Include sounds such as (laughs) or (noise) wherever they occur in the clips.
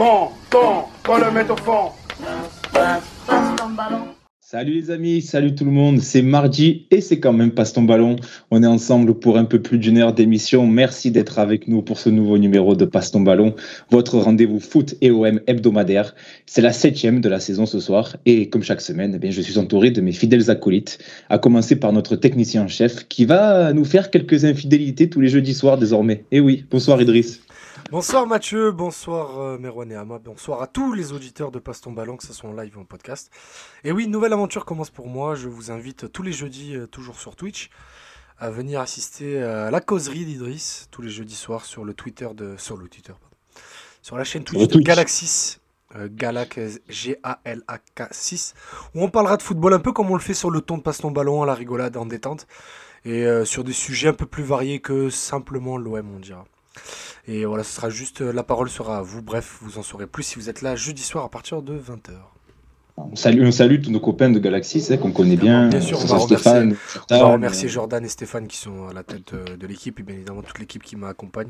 Fond, fond, qu'on le mette au fond. Salut les amis, salut tout le monde, c'est mardi et c'est quand même Passe ton ballon. On est ensemble pour un peu plus d'une heure d'émission. Merci d'être avec nous pour ce nouveau numéro de Passe ton ballon, votre rendez-vous foot et OM hebdomadaire. C'est la septième de la saison ce soir et comme chaque semaine, eh bien, je suis entouré de mes fidèles acolytes, à commencer par notre technicien en chef qui va nous faire quelques infidélités tous les jeudis soirs désormais. Et oui, bonsoir Idriss. Bonsoir Mathieu, bonsoir euh, Merwan et Ama, bonsoir à tous les auditeurs de Passe ton ballon, que ce soit en live ou en podcast. Et oui, nouvelle aventure commence pour moi. Je vous invite tous les jeudis, euh, toujours sur Twitch, à venir assister à la causerie d'Idriss tous les jeudis soirs sur le Twitter de, sur le Twitter, pardon. sur la chaîne Twitch, de Twitch. Galaxis. euh, G-A-L-A-K 6 où on parlera de football un peu comme on le fait sur le ton de passe ton ballon à la rigolade en détente et euh, sur des sujets un peu plus variés que simplement l'OM on dira. Et voilà, ce sera juste, euh, la parole sera à vous. Bref, vous en saurez plus si vous êtes là jeudi soir à partir de 20h. On salue, on salue tous nos copains de Galaxy, c'est qu'on connaît bien. Bien sûr, on va remercier- Stéphane, On Jordan, va remercier euh, Jordan et Stéphane qui sont à la tête euh, de l'équipe et bien évidemment toute l'équipe qui m'accompagne.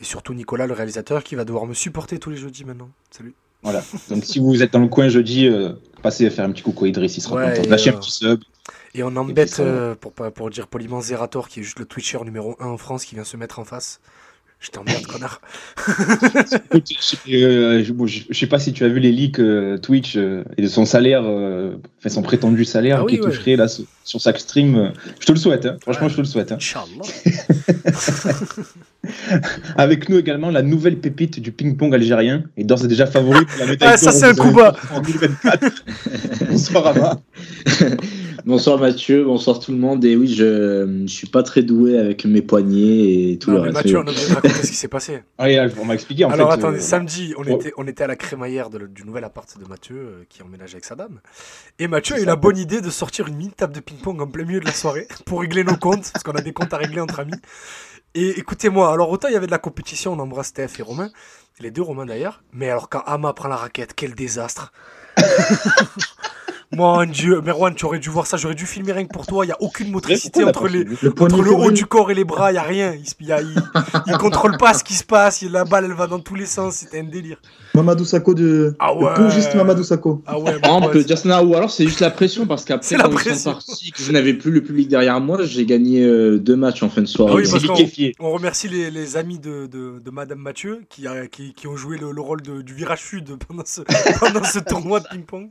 Et surtout Nicolas, le réalisateur, qui va devoir me supporter tous les jeudis maintenant. Salut. Voilà. Donc si vous êtes dans le coin jeudi, euh, passez faire un petit coucou à Idriss, il sera Ouais, content. et, Lâchez euh, un petit sub. Et on embête, ça, euh, pour, pour dire poliment, Zerator, qui est juste le Twitcher numéro 1 en France, qui vient se mettre en face. Je t'emmerde, connard. Euh, je- je- sais pas si tu as vu les leaks euh, Twitch euh, et de son salaire, euh, enfin son prétendu salaire Ah oui, qui ouais. toucherait là sur, sur sa stream. je te le souhaite, hein. franchement, je te le souhaite. hein. Inch'Allah. (laughs) Avec nous également la nouvelle pépite du ping-pong algérien et d'ores et déjà favori pour la médaille Ah, ça, d'or c'est un coup bas. Olympiques en 2024. (laughs) Bonsoir Ama. (laughs) Bonsoir Mathieu, bonsoir tout le monde. Et oui, je ne suis pas très doué avec mes poignets et tout Non, le mais reste. Mathieu, on a obligé de raconter ce qui s'est passé. (laughs) Ah, et là, on m'a expliqué en Alors fait. attendez, euh, samedi, on était, on était à la crémaillère de du nouvel appart de Mathieu, euh, qui emménage avec sa dame. Et Mathieu a eu la bonne idée de sortir une mini table de ping-pong en plein milieu de la soirée (laughs) pour régler nos comptes, parce qu'on a des comptes à régler entre amis. Et écoutez-moi, alors autant il y avait de la compétition, on embrasse Steph et Romain, les deux Romains d'ailleurs, mais alors quand Ama prend la raquette, quel désastre (laughs) Mon dieu, Merwan, tu aurais dû voir ça, j'aurais dû filmer rien que pour toi, il n'y a aucune motricité entre les, Le poignet entre le haut du corps et les bras, il n'y a rien. Il, y a- il- il contrôle pas ce qui se passe. La balle, elle va dans tous les sens. C'était un délire. Mamadou Sakho de. Ah ouais. Le pongiste Mamadou Sakho. Ah ouais, on pote. peut dire ça, ou alors c'est juste la pression parce qu'après la quand sont partis, que je n'avais plus le public derrière moi, j'ai gagné euh, deux matchs en fin de soirée. Ah oui, parce liquéfié. On remercie les, les amis de, de, de Madame Mathieu qui, a- qui, qui ont joué le, le rôle de- du virage sud pendant ce, (laughs) pendant ce tournoi de ping-pong.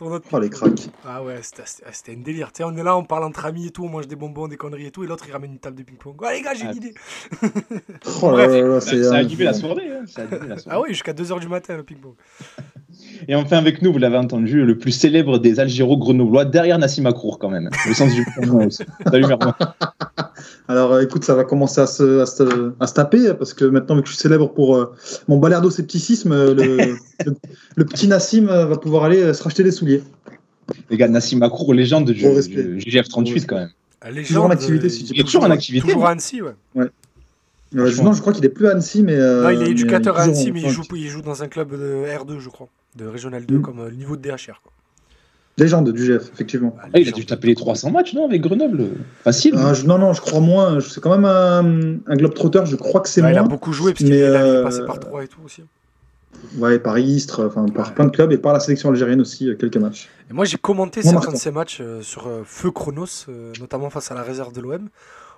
Tournoi de Oh les cracks. Ah ouais, c'était c'était une délire. Tu sais, on est là, on parle entre amis et tout, on mange des bonbons, des conneries et tout, et l'autre il ramène une table de ping-pong. Ouais, les gars, j'ai une Ah. idée. Oh là (laughs) là là, Ça, a animé la soirée. hein, ça a animé la soirée. Ah oui, jusqu'à 2h du matin le ping-pong. Et enfin avec nous, vous l'avez entendu, le plus célèbre des Algéros grenoblois, derrière Nassim Akrour quand même. Le sens du. Salut Merwan. (laughs) Alors euh, écoute, ça va commencer à se, à se, à se taper parce que maintenant, vu que je suis célèbre pour euh, mon balardo-scepticisme, euh, le, (laughs) le, le petit Nassim euh, va pouvoir aller se racheter des souliers. Les gars, Nassim Akrour, légende du, Gros respect. du GF38 quand même. Légende, Toujours en activité, euh, si tu Il est toujours en activité. Toujours à Annecy, ouais. Euh, non, je crois qu'il est plus à Annecy, mais. euh, Non, il est éducateur euh, à Annecy, mais il joue, il joue dans un club de R2, je crois. De Régional 2, Mm. comme euh, le niveau de DHR. Quoi. Légende du GF, effectivement. Ah, Ah, il a dû taper les 300 matchs, non, avec Grenoble Facile. Ah, je- non, non, je crois moins. C'est quand même un, un globe trotter. Je crois que c'est Ouais, il a beaucoup joué, parce qu'il est, euh, passé par 3 et tout aussi. Ouais, par Istres, enfin par Ouais. plein de clubs et par la sélection algérienne aussi, euh, quelques matchs. Et moi, j'ai commenté certains de ces matchs euh, sur euh, Feu Chronos, euh, notamment face à la réserve de l'OM,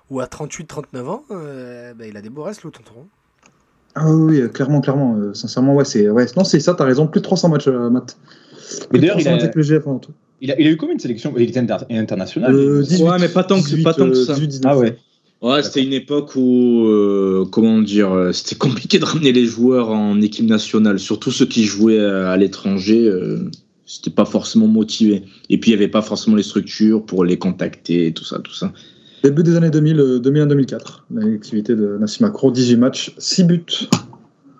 où à 38-39 ans, euh, bah, il a des beaux restes, le tonton. Ah oui, clairement, clairement. euh, sincèrement, ouais, c'est ouais, non, c'est ça. T'as raison. Plus de 300 matchs, euh, Matt. Mais d'ailleurs, 300 il a-. Il a, il a eu combien de sélections? Il était inter- international. Euh, 18, Ouais, mais pas tant que- 18, pas tant que ça. 18, 19. ah ouais. Ouais, c'était une époque où, euh, comment dire, euh, c'était (laughs) compliqué de ramener les joueurs en équipe nationale, surtout ceux qui jouaient euh, à l'étranger. euh, c'était pas forcément motivé. Et puis il y avait pas forcément les structures pour les contacter, tout ça, tout ça. Début des années 2000, euh, 2001-2004. L'activité de Nassim Akro, 18 matchs, 6 buts.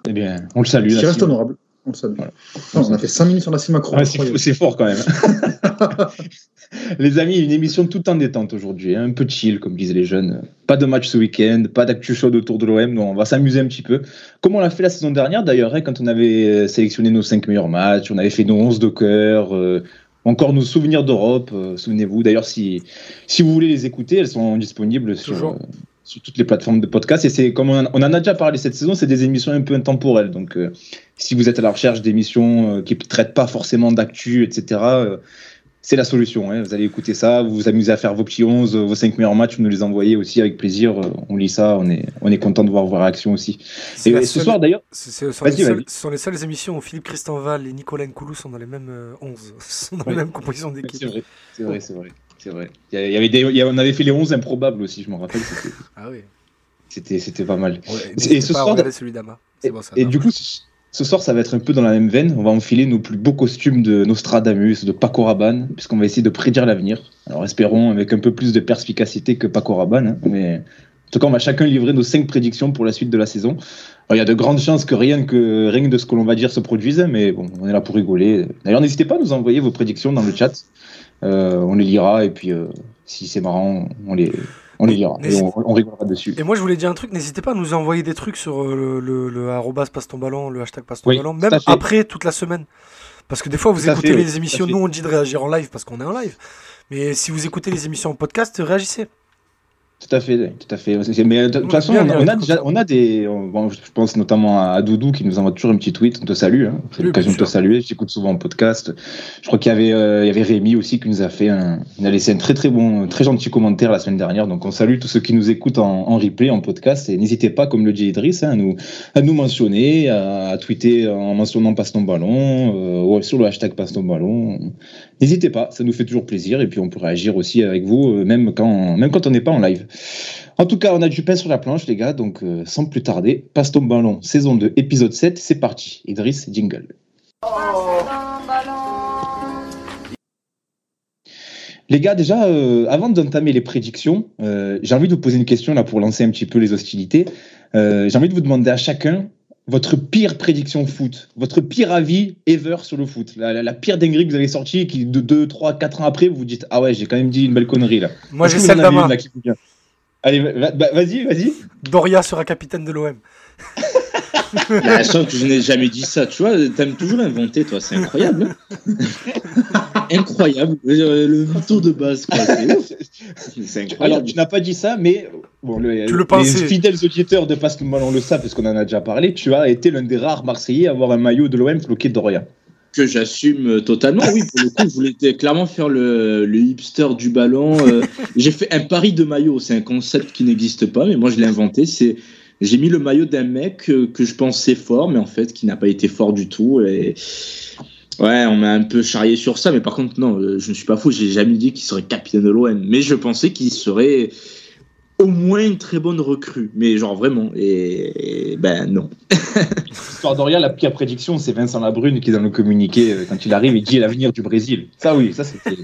Eh bien, on le salue. Qui reste honorable. On le salue. Voilà. Non, on a fait 5 minutes sur Nassim Akro. Ouais, c'est fort quand même. (laughs) les amis, une émission tout en détente aujourd'hui, hein, un peu chill, comme disaient les jeunes. Pas de match ce week-end, pas d'actu chaude autour de l'OM, donc on va s'amuser un petit peu. Comme on l'a fait la saison dernière d'ailleurs, hein, quand on avait euh, sélectionné nos 5 meilleurs matchs, on avait fait nos 11 de cœur, euh, encore nos souvenirs d'Europe, euh, souvenez-vous. D'ailleurs, si, si vous voulez les écouter, elles sont disponibles sur, euh, sur toutes les plateformes de podcast. Et c'est comme on, en a déjà parlé cette saison, c'est des émissions un peu intemporelles. Donc, si vous êtes à la recherche d'émissions qui ne traitent pas forcément d'actu, etc., c'est la solution. Hein. Vous allez écouter ça, vous vous amusez à faire vos petits 11, vos 5 meilleurs matchs, vous nous les envoyez aussi avec plaisir. On lit ça, on est, on est content de voir vos réactions aussi. Et ce soir d'ailleurs. Ce sont les seules émissions où Philippe Christenval et Nicolas Nkoulou sont dans les mêmes 11, (laughs) sont dans la même composition d'équipe. C'est vrai, c'est vrai, c'est vrai. C'est vrai. Il y avait des, on avait fait les 11 improbables aussi, je me rappelle. Ah oui. C'était, c'était pas mal. et ce soir, celui d'Ama. Et, et du coup, ce soir, ça va être un peu dans la même veine. On va enfiler nos plus beaux costumes de Nostradamus, de Paco Rabanne, puisqu'on va essayer de prédire l'avenir. Alors espérons avec un peu plus de perspicacité que Paco Rabanne. Hein, mais en tout cas, on va chacun livrer nos cinq prédictions pour la suite de la saison. il y a de grandes chances que rien, que rien de ce que l'on va dire se produise, mais bon, on est là pour rigoler. D'ailleurs, n'hésitez pas à nous envoyer vos prédictions dans le chat. Euh, on les lira et puis euh, si c'est marrant, on les, on les lira et on, rigolera dessus. Et moi, je voulais dire un truc, n'hésitez pas à nous envoyer des trucs sur euh, le, le, passe ton ballon, le hashtag passe ton ballon, même après toute la semaine. Parce que des fois, vous écoutez les émissions, nous on dit de réagir en live parce qu'on est en live. Mais si vous écoutez les émissions en podcast, réagissez. Tout à fait, tout à fait. Mais de toute façon, on, a déjà, on a des. Bon, je pense notamment à Doudou qui nous envoie toujours un petit tweet. On te salue. Hein. C'est l'occasion de te saluer. J'écoute souvent en podcast. Je crois qu'il y avait, euh, il y avait Rémi aussi qui nous a fait un, il a laissé un très très bon, très gentil commentaire la semaine dernière. Donc on salue tous ceux qui nous écoutent en, en replay, en podcast. Et n'hésitez pas, comme le dit Idriss, hein, à nous, à nous mentionner, à, tweeter en mentionnant Passe ton ballon, euh, ou sur le hashtag Passe ton ballon. N'hésitez pas, ça nous fait toujours plaisir. Et puis on peut réagir aussi avec vous, euh, même quand, même quand on n'est pas en live. En tout cas, on a du pain sur la planche, les gars, donc euh, sans plus tarder, passe ton ballon, saison 2, épisode 7, c'est parti. Idriss, jingle. Les gars, déjà, euh, avant d'entamer les prédictions, euh, j'ai envie de vous poser une question là pour lancer un petit peu les hostilités. j'ai envie de vous demander à chacun votre pire prédiction foot, votre pire avis ever sur le foot, la, pire dinguerie que vous avez sortie, qui de 2, 3, 4 ans après, vous vous dites Ah ouais, j'ai quand même dit une belle connerie là. Moi j'ai celle d'Ama. Allez, bah, vas-y, vas-y. Doria sera capitaine de l'OM. La chance que je n'ai jamais dit ça, tu vois, t'aimes toujours inventer, toi, c'est incroyable. (laughs) incroyable. Le tour de base, quoi. C'est incroyable. Alors, tu n'as pas dit ça, mais bon, le, tu le les fidèles auditeurs de Pascal Malon le savent, parce qu'on en a déjà parlé, tu as été l'un des rares Marseillais à avoir un maillot de l'OM floqué Doria que j'assume totalement. Oui, pour le coup, je voulais clairement faire le, hipster du ballon. Euh, j'ai fait un pari de maillot. C'est un concept qui n'existe pas, mais moi je l'ai inventé. C'est j'ai mis le maillot d'un mec que, je pensais fort, mais en fait qui n'a pas été fort du tout. Et ouais, on m'a un peu charrié sur ça, mais par contre non, euh, je ne suis pas fou. J'ai jamais dit qu'il serait capitaine de l'OM, mais je pensais qu'il serait au moins une très bonne recrue, mais genre vraiment. Et, ben non. (laughs) Histoire d'Oria, la pire prédiction, c'est Vincent Labrune qui, dans le communiqué, euh, quand il arrive, il dit l'avenir du Brésil. Ça, oui, ça c'était.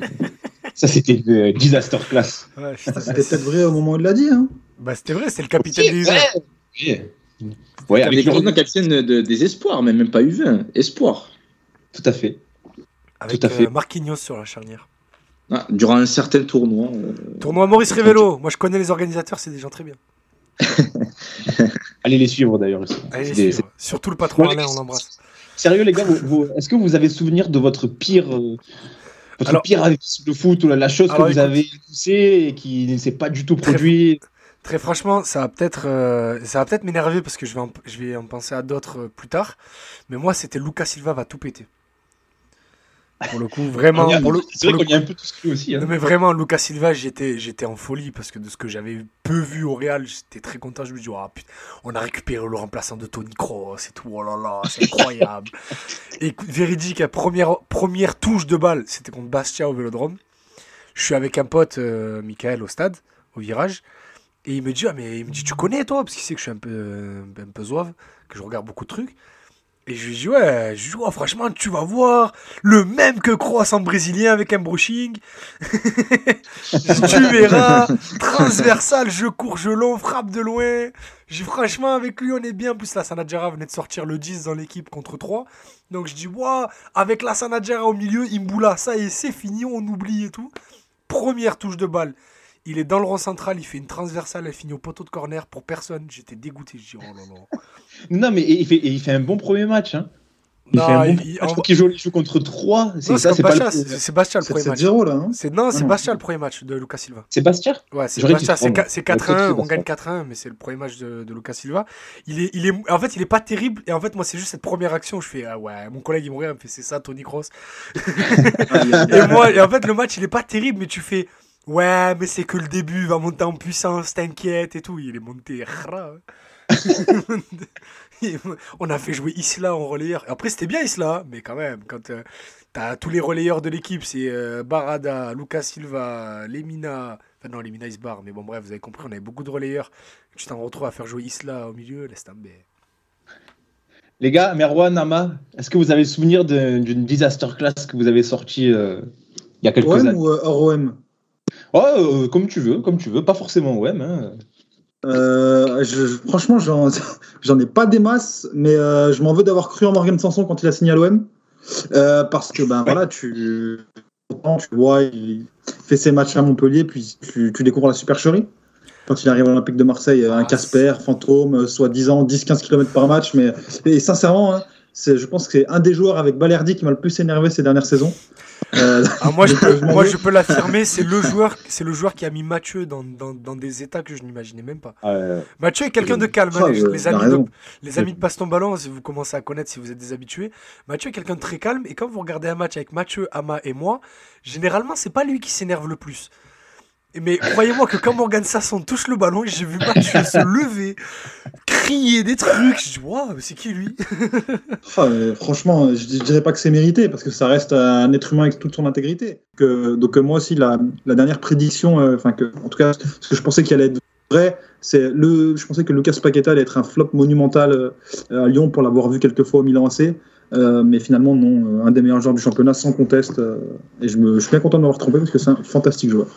ça, c'était une euh, disaster class. c'était peut-être vrai au moment où il l'a dit. Hein. Bah, c'était vrai, c'est le capitaine des U20. Ouais, avec le capitaine des espoirs, mais même pas U20, espoir. Tout à fait. Avec Tout à fait. Euh, Marquinhos sur la charnière. Ah, durant un certain tournoi. Euh, tournoi Maurice Rivello. Moi, je connais les organisateurs, c'est des gens très bien. (laughs) Allez les suivre d'ailleurs. Surtout le patron Alain, on l'embrasse. Sérieux, les gars, est-ce que vous avez souvenir de votre pire. Euh, votre pire avis de foot, ou la chose que vous avez poussée et qui ne s'est pas du tout produit Très franchement, ça va peut-être, euh, ça va peut-être m'énerver parce que je vais, en, je vais en penser à d'autres plus tard. Mais moi, c'était Lucas Silva va tout péter. Pour le coup, vraiment. C'est vrai qu'on y a un peu tout ce aussi. Hein. Non, mais vraiment, Lucas Silva, j'étais, j'étais en folie parce que de ce que j'avais peu vu au Real, j'étais très content. Je me dis, oh, putain, on a récupéré le remplaçant de Tony Kroos et tout. Oh là là, c'est incroyable. (laughs) et véridique, la première, première touche de balle, c'était contre Bastia au vélodrome. Je suis avec un pote, euh, Michael, au stade, au virage. Et il me dit, ah, mais il me dit, tu connais toi? Parce qu'il sait que je suis un peu, un peu zouave, que je regarde beaucoup de trucs. Et je lui dis, ouais, franchement, tu vas voir, le même que croissant brésilien avec un brushing. (laughs) tu verras, transversal, je cours, je long, frappe de loin. J'ai franchement, avec lui, on est bien. En plus, la Sanadjara venait de sortir le 10 dans l'équipe contre 3. Donc je dis, ouais, avec la Sanadjara au milieu, Imboula, ça y est, c'est fini, on oublie et tout. Première touche de balle. Il est dans le rond central, il fait une transversale, elle finit au poteau de corner pour personne. J'étais dégoûté. Je dis, oh là là. (laughs) non, mais il fait, il fait un bon premier match. Hein. Il Non, fait un bon il- match. il- Je en- trouve qu'il joue, joue contre 3. Non, C'est ça, c'est Bastia, le... Bastia premier match. 7-0 là. hein. C'est non, c'est non. Bastia le premier match de Lucas Silva. C'est Bastia Ouais, c'est Bastia, c'est trois, qua- c'est moi. 4-1, on gagne 4-1, mais c'est le premier match de, de Lucas Silva. Il est, il est, en fait, il est pas terrible. Et en fait, moi, c'est juste cette première action où je fais, ah ouais, mon collègue il me regarde, il me fait, c'est ça, Tony Cross. (laughs) (laughs) et moi, et en fait, le match il est pas terrible, mais tu fais, ouais, mais c'est que le début, il va monter en puissance, t'inquiète et tout. Il est monté, (laughs) on a fait jouer Isla en relayeur. Et Après, c'était bien Isla, mais quand même, quand euh, t'as tous les relayeurs de l'équipe, c'est euh, Barada, Lucas Silva, Lemina. Enfin, non, Lemina il se barre, mais bon, bref, vous avez compris, on avait beaucoup de relayeurs. Tu t'en retrouves à faire jouer Isla au milieu, laisse tomber. Les gars, Merwan, Ama, est-ce que vous avez souvenir d'une disaster class que vous avez sortie euh, il y a quelques OM années? ou euh, hors OM Oh, euh, comme tu veux, comme tu veux, pas forcément OM. Hein. Euh, je- je- franchement, j'en (laughs) j'en ai pas des masses, mais euh, je m'en veux d'avoir cru en Morgan Sanson quand il a signé à l'OM. Euh, parce que, ben voilà, tu, tu vois, il fait ses matchs à Montpellier, puis tu, tu découvres la supercherie. Quand il arrive à l'Olympique de Marseille, un Ah, Casper, fantôme, soi-disant 10-15 km par match. Mais et sincèrement, hein, c'est- je pense que c'est un des joueurs avec Balerdi qui m'a le plus énervé ces dernières saisons. Euh, Ah, moi, je peux, moi, (laughs) je l'affirmer, c'est le joueur, c'est le joueur qui a mis Mathieu dans, dans, dans des états que je n'imaginais même pas. Euh, Mathieu est quelqu'un de calme. hein, les, amis de, raison. les amis de Baston Ballon, si vous commencez à connaître, si vous êtes des habitués, Mathieu est quelqu'un de très calme. Et quand vous regardez un match avec Mathieu, Ama et moi, généralement, c'est pas lui qui s'énerve le plus. Mais croyez-moi que quand Morgan Sasson touche le ballon, j'ai vu Mathieu se lever, crier des trucs. Je dis, waouh, c'est qui lui? (laughs) Ah, franchement, je, dirais pas que c'est mérité parce que ça reste un être humain avec toute son intégrité. Donc euh, moi aussi, la, dernière prédiction, euh, enfin en tout cas, ce que je pensais qu'il allait être vrai, c'est le, je pensais que Lucas Paqueta allait être un flop monumental euh, à Lyon pour l'avoir vu quelques fois au Milan AC. Mais finalement, non, un des meilleurs joueurs du championnat sans conteste. et je, je suis bien content de m'avoir trompé parce que c'est un fantastique joueur.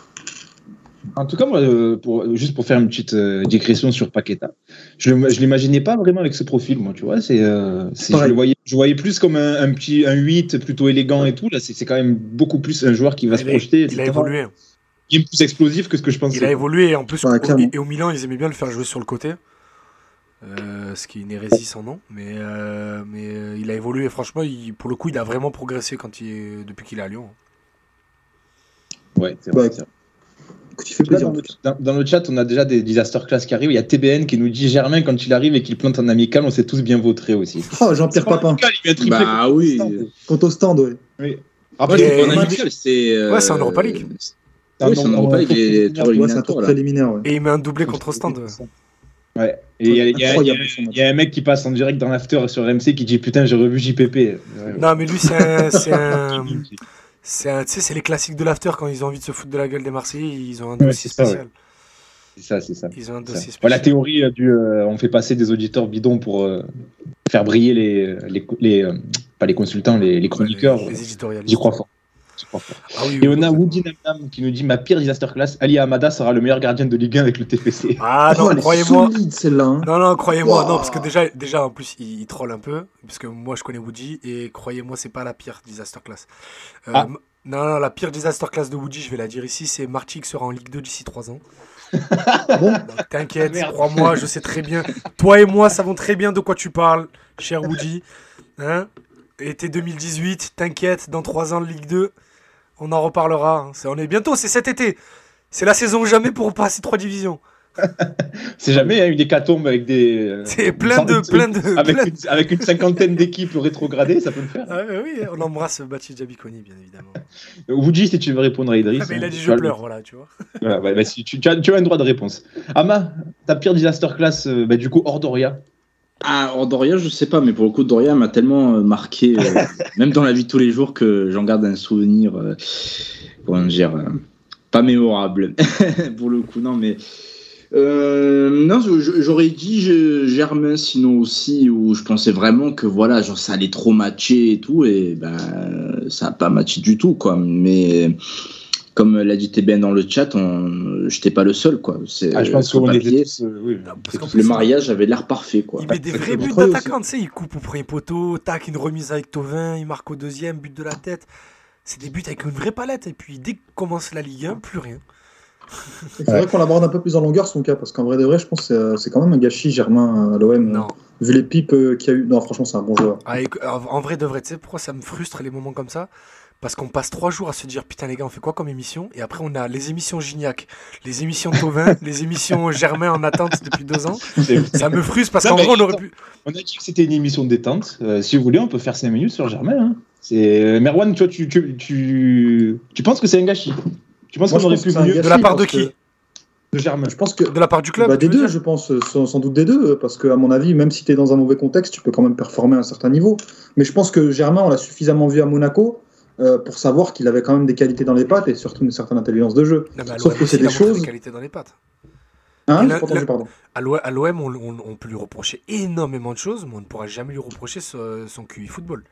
En tout cas, moi, euh, pour, juste pour faire une petite euh, digression sur Paqueta, je ne l'imaginais pas vraiment avec ce profil, moi, tu vois. C'est, euh, je, le voyais, je voyais plus comme un, un petit un 8 plutôt élégant et tout. Là, c'est c'est quand même beaucoup plus un joueur qui va se il a, projeter. il a évolué. Qui est plus explosif que ce que je pensais. Il a évolué et en plus, Ouais, au- et, au Milan, ils aimaient bien le faire jouer sur le côté. Euh, ce qui est une hérésie sans nom. Mais, euh, mais euh, il a évolué. Franchement, il- pour le coup, il a vraiment progressé quand il est- depuis qu'il est à Lyon. Ouais, c'est vrai, Ouais. C'est vrai. Écoute, il fait Là, plaisir. dans, le, dans- dans le chat, on a déjà des disaster class qui arrivent. Il y a TBN qui nous dit Germain, quand il arrive et qu'il plante en amical, on s'est tous bien vautré aussi. (laughs) Oh, Jean-Pierre Papin, Amical, il tripler Bah contre oui. Contre au stand, ouais. Oui. Après, pas un amical, c'est. euh, Ouais, c'est en Europa League. Ah, Oui, non, c'est en Europa ouais. League, Ouais, un tour ouais. Et il met un doublé contre Stand. Ouais. Et il y, a- y y un mec qui passe en direct dans l'after sur RMC qui dit Putain, j'ai revu JPP. Ouais. Non, mais lui, c'est un. (laughs) C'est un. C'est un- tu sais, c'est les classiques de l'after quand ils ont envie de se foutre de la gueule des Marseillais, ils ont un Ouais, dossier ça, ouais. spécial. C'est ça, c'est ça. Ils ont un Ça. dossier Ouais, spécial. la théorie euh, du euh, on fait passer des auditeurs bidons pour euh, faire briller les, les, les, euh, pas les consultants, les, les chroniqueurs. Les, les éditorialistes. J'y crois fort. Ah oui, Et on a. Woody Namnam qui nous dit ma pire disaster class, Ali Hamada sera le meilleur gardien de Ligue 1 avec le TFC. Ah non, Oh, croyez-moi. solide, celle-là. hein. Non, non, croyez-moi, Wow. non, parce que déjà, déjà en plus, il, il troll un peu, parce que moi, je connais Woody, et croyez-moi, c'est pas la pire disaster class. Euh, Ah. Non, non, la pire disaster class de Woody, je vais la dire ici, c'est Marty qui sera en Ligue 2 d'ici 3 ans. (laughs) T'inquiète, Ah, crois-moi, je sais très bien. Toi et moi savons très bien de quoi tu parles, cher Woody. Hein Été 2018, t'inquiète, dans 3 ans, Ligue 2, on en reparlera. hein. On est bientôt, c'est cet été. C'est la saison ou jamais pour passer 3 divisions. (laughs) C'est jamais hein, une hécatombe avec des. euh, C'est plein de, plein de. Avec plein- une, avec une cinquantaine d'équipes rétrogradées, ça peut le faire. Ah, oui, on embrasse Baptiste Jabiconi, bien évidemment. Woody, si tu veux répondre à Idriss. Ah, mais il a dit tu je le- pleure, voilà, tu vois. Voilà, ouais, bah, si tu, tu as, tu as un droit de réponse. Ama, ta pire disaster class, euh, bah, du coup, hors Doria. Ah, Doria, je sais pas, mais pour le coup, Doria m'a tellement euh, marqué, euh, (laughs) même dans la vie de tous les jours, que j'en garde un souvenir, euh, comment dire, euh, pas mémorable. (laughs) pour le coup, non, mais. non, j'aurais dit je- Germain, sinon aussi, où je pensais vraiment que voilà, genre ça allait trop matcher et tout, et ben ça a pas matché du tout, quoi. Mais comme l'a dit TBN dans le chat, on... j'étais pas le seul, quoi. C'est, Ah, je pense sur qu'on papier, était tous. euh, oui. Non, parce qu'en le plus, mariage avait l'air parfait, quoi. Il met des vrais buts d'attaquant, tu sais, il coupe au premier poteau, tac, une remise avec Tovin, il marque au deuxième, but de la tête. C'est des buts avec une vraie palette, et puis dès que commence la Ligue 1, plus rien. c'est vrai qu'on l'aborde un peu plus en longueur son cas, parce qu'en vrai de vrai, je pense que c'est- c'est quand même un gâchis Germain à l'OM. Non. vu les pipes euh, qu'il y a eu. Non, franchement, c'est un bon joueur. Ah, en vrai, de vrai, tu sais pourquoi ça me frustre les moments comme ça? Parce qu'on passe trois jours à se dire putain les gars, on fait quoi comme émission? Et après, on a les émissions Gignac, les émissions Tovin, (laughs) les émissions Germain en attente depuis deux ans. Ça me frustre parce qu'en vrai, on aurait pu. On a dit que c'était une émission de détente. Euh, si vous voulez, on peut faire 5 minutes sur Germain. hein. C'est Merwan, toi, tu, tu, tu, tu penses que c'est un gâchis? Tu penses qu'on aurait pu que c'est un mieux De la part de que- qui? De Germain Je pense que. De la part du club Bah, des deux, dire je pense, euh, sans, sans doute des deux, euh, parce que à mon avis, même si tu es dans un mauvais contexte, tu peux quand même performer à un certain niveau. Mais je pense que Germain, on l'a suffisamment vu à Monaco euh, pour savoir qu'il avait quand même des qualités dans les pattes et surtout une certaine intelligence de jeu. Non, Sauf que c'est des choses- des qualités dans les pattes. Hein pardon. À l'O- à l'OM, on, on- on peut lui reprocher énormément de choses, mais on ne pourra jamais lui reprocher ce- son QI football.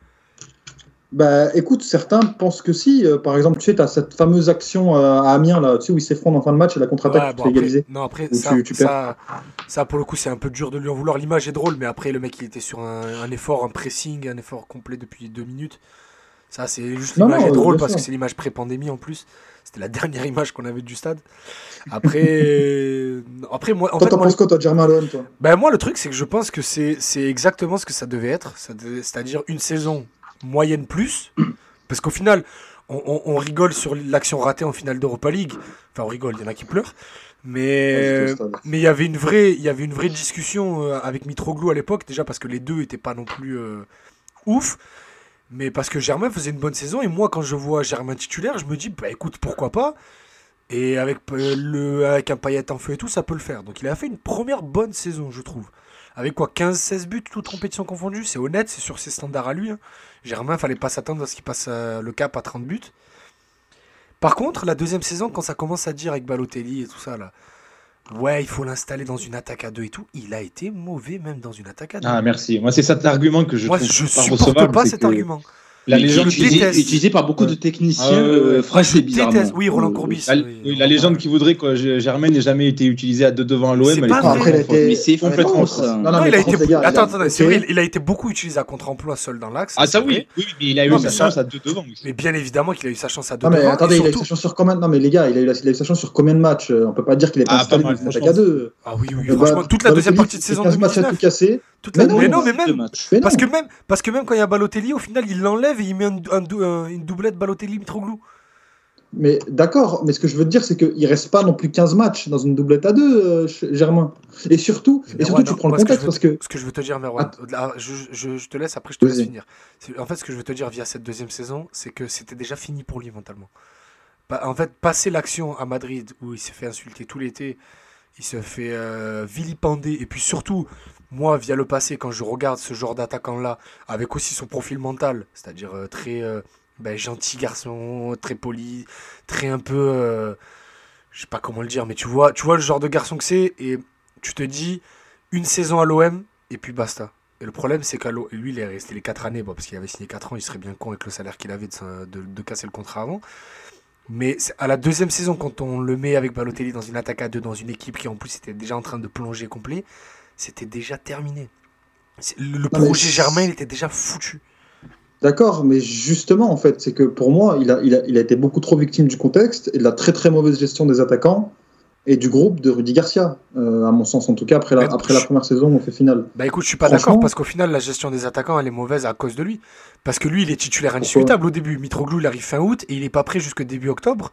Bah écoute, certains pensent que si. Euh, par exemple, tu sais, tu as cette fameuse action euh, à Amiens, là, tu sais, où il s'effondre en fin de match et la contre-attaque Ouais, qui bon, fait après- égaliser. non, après, ça, tu- tu ça, ça, pour le coup, c'est un peu dur de lui en vouloir. L'image est drôle, mais après, le mec, il était sur un, un effort, un pressing, un effort complet depuis deux minutes. Ça, c'est juste l'image est drôle parce que c'est l'image pré-pandémie en plus. C'était la (laughs) dernière image qu'on avait du stade. Après, après moi, en toi, fait, t'en moi, penses quoi, toi, Germain toi? Ben moi, le truc, c'est que je pense que c'est exactement ce que ça devait être. C'est-à-dire une saison moyenne plus. Parce qu'au final, on, on- on rigole sur l'action ratée en finale d'Europa League. Enfin, on rigole, il y en a qui pleurent. Mais Ouais, euh, mais il y avait une vraie, il y avait une vraie discussion euh, avec Mitroglou à l'époque, déjà parce que les deux étaient pas non plus euh, ouf. Mais parce que Germain faisait une bonne saison. Et moi, quand je vois Germain titulaire, je me dis, bah écoute, pourquoi pas? Et avec, euh, le, avec un paillette en feu et tout, ça peut le faire. Donc il a fait une première bonne saison, je trouve. Avec quoi 15-16 buts, toute compétition confondue. C'est honnête, c'est sur ses standards à lui. hein. Germain, fallait pas s'attendre à ce qu'il passe euh, le cap à 30 buts. Par contre, la deuxième saison, quand ça commence à dire avec Balotelli et tout ça, là, ouais, il faut l'installer dans une attaque à deux et tout, il a été mauvais même dans une attaque à deux. Ah, merci. Moi, c'est cet argument que je Moi, trouve je pas supporte pas cet que argument. La Mais qui est légende, je utilisé, par beaucoup de techniciens Ah, euh, français, bizarrement. déteste. Oui, Roland Courbis. la, oui, la en légende qui voudrait que Germain n'ait jamais été utilisé à deux devant à l'OM. C'est elle est. Mais c'est complètement ça. Non, Non, non, il a été. gars, Attends, attendez, c'est vrai, il a été beaucoup utilisé à contre-emploi seul dans l'axe. Ah, ça oui. oui, mais il a eu Non, sa chance à deux devant. aussi. Mais bien évidemment qu'il a eu sa chance à deux Non, mais devant, attendez, il a eu sa chance sur combien? Non, mais les gars, il a eu, la- il a eu sa chance sur combien de matchs? On peut pas dire qu'il est pas Ah, installé pas franchement. à deux. Ah oui, oui, Euh, franchement, bah, toute la deuxième partie de saison 15 matchs à 2019. tout casser. toute la- Mais non, Mais non, mais Deux même. Parce non. que, même, parce que même quand il y a Balotelli, au final, il l'enlève et il met un, un un- une doublette Balotelli-Mitroglou. Mais d'accord, mais ce que je veux te dire, c'est qu'il reste pas non plus 15 matchs dans une doublette à deux, euh, Germain. Et surtout, et surtout ouais, tu non, prends le que contexte parce que. Ce que je veux te dire, Merwan, Ah. je, je- je te laisse, après je te laisse finir. En fait, ce que je veux te dire via cette deuxième saison, c'est que c'était déjà fini pour lui mentalement. Bah, en fait, passer l'action à Madrid où il s'est fait insulter tout l'été, il se fait euh, vilipender, et puis surtout, moi, via le passé, quand je regarde ce genre d'attaquant-là, avec aussi son profil mental, c'est-à-dire euh, très euh, ben, gentil garçon, très poli, très un peu. euh, je sais pas comment le dire, mais tu vois, tu vois le genre de garçon que c'est, et tu te dis une saison à l'OM, et puis basta. Et le problème, c'est qu'à lui, il est resté les 4 années, parce qu'il avait signé 4 ans, il serait bien con avec le salaire qu'il avait de, de- casser le contrat avant. Mais à la deuxième saison, quand on le met avec Balotelli dans une attaque à deux, dans une équipe qui en plus était déjà en train de plonger complet, c'était déjà terminé. Le, projet Germain, il était déjà foutu. D'accord, mais justement, en fait, c'est que pour moi, il a, il, a, il a été beaucoup trop victime du contexte et de la très très mauvaise gestion des attaquants et du groupe de Rudy Garcia, euh, à mon sens en tout cas, après la, après première saison, on fait finale. Bah écoute, je suis pas d'accord parce qu'au final, la gestion des attaquants, elle est mauvaise à cause de lui. Parce que lui, il est titulaire indiscutable au début. Mitroglou, il arrive fin août et il est pas prêt jusque début octobre.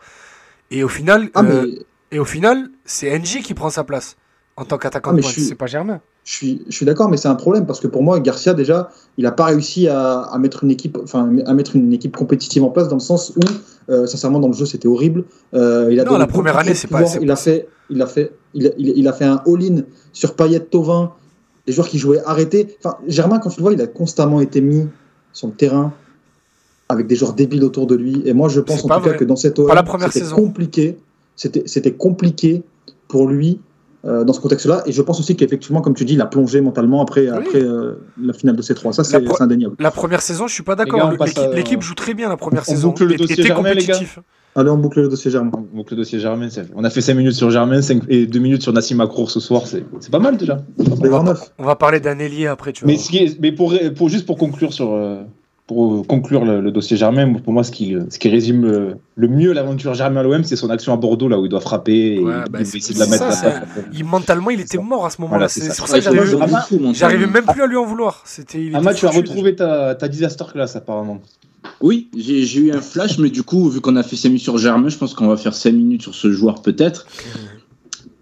Et au final, Ah, euh, mais et au final, c'est NJ qui prend sa place en tant qu'attaquant Ah, C'est pas Germain. je suis, je suis d'accord, mais c'est un problème parce que pour moi, Garcia, déjà, il n'a pas réussi à, à mettre une équipe, enfin, à mettre une équipe compétitive en place dans le sens où, euh, sincèrement, dans le jeu, c'était horrible. Euh, il a Non, la première année, c'est pas- c'est Il a fait, il a fait, il a, il a- il a fait un all-in sur Payet, Tovin, des joueurs qui jouaient arrêtés. Enfin, Germain, quand tu le vois, il a constamment été mis sur le terrain avec des joueurs débiles autour de lui. Et moi, je pense en tout cas que dans cette OM, c'était compliqué. C'était compliqué pour lui euh, dans ce contexte-là. Et je pense aussi qu'effectivement, comme tu dis, il a plongé mentalement après, après euh, la finale de C3. Ça, c'est, indéniable. La première saison, je suis pas d'accord. on L'équipe à- l'équipe joue très bien la première on saison. boucle le dossier était Germain, les gars compétitif. Allez, on boucle le dossier Germain. Donc le dossier Germain, on a fait 5 minutes sur Germain 5 et 2 minutes sur Nassim Akrour ce soir, c'est c'est pas mal déjà. Les 29. On va parler d'un ailier après, tu vois. Mais, ce qui est- mais pour, pour, juste pour conclure sur, euh, pour conclure le, le dossier Germain, pour moi, ce qui, ce qui résume le, le mieux l'aventure Germain à l'OM, c'est son action à Bordeaux, là où il doit frapper et Ouais, il bah, de la mettre ça, Il, mentalement, il était mort à ce moment-là. Voilà, c'est c'est ça. c'est pour ça que j'arrivais même plus à lui en vouloir. C'était. il Ama, était tu as retrouvé ta, ta disaster class apparemment. Oui, j'ai j'ai eu un flash, mais du coup, vu qu'on a fait 5 minutes sur Germain, je pense qu'on va faire 5 minutes sur ce joueur peut-être.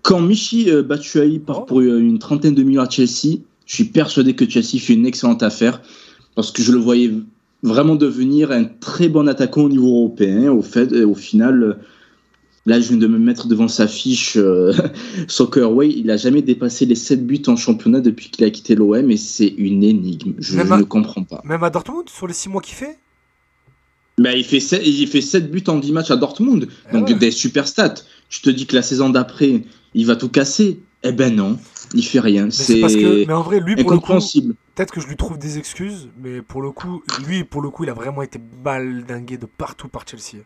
Quand Michi euh, Batshuayi part Oh. pour euh, une trentaine de millions à Chelsea, je suis persuadé que Chelsea fait une excellente affaire parce que je le voyais vraiment devenir un très bon attaquant au niveau européen. Au, fait, et au final, euh, là, je viens de me mettre devant sa fiche euh, (laughs) Soccerway. Il n'a jamais dépassé les 7 buts en championnat depuis qu'il a quitté l'OM et c'est une énigme. Je, Même je à- ne comprends pas. Même à Dortmund, sur les 6 mois qu'il fait? Bah, il, fait 7, il fait 7 buts en 10 matchs à Dortmund. Eh Donc ouais. des super stats. Je te dis que la saison d'après, il va tout casser. Eh ben non, il fait rien. C'est parce que. En vrai, lui, pour le coup. incompréhensible. Peut-être que je lui trouve des excuses, mais pour le coup, lui, pour le coup, il a vraiment été baldingué de partout par Chelsea.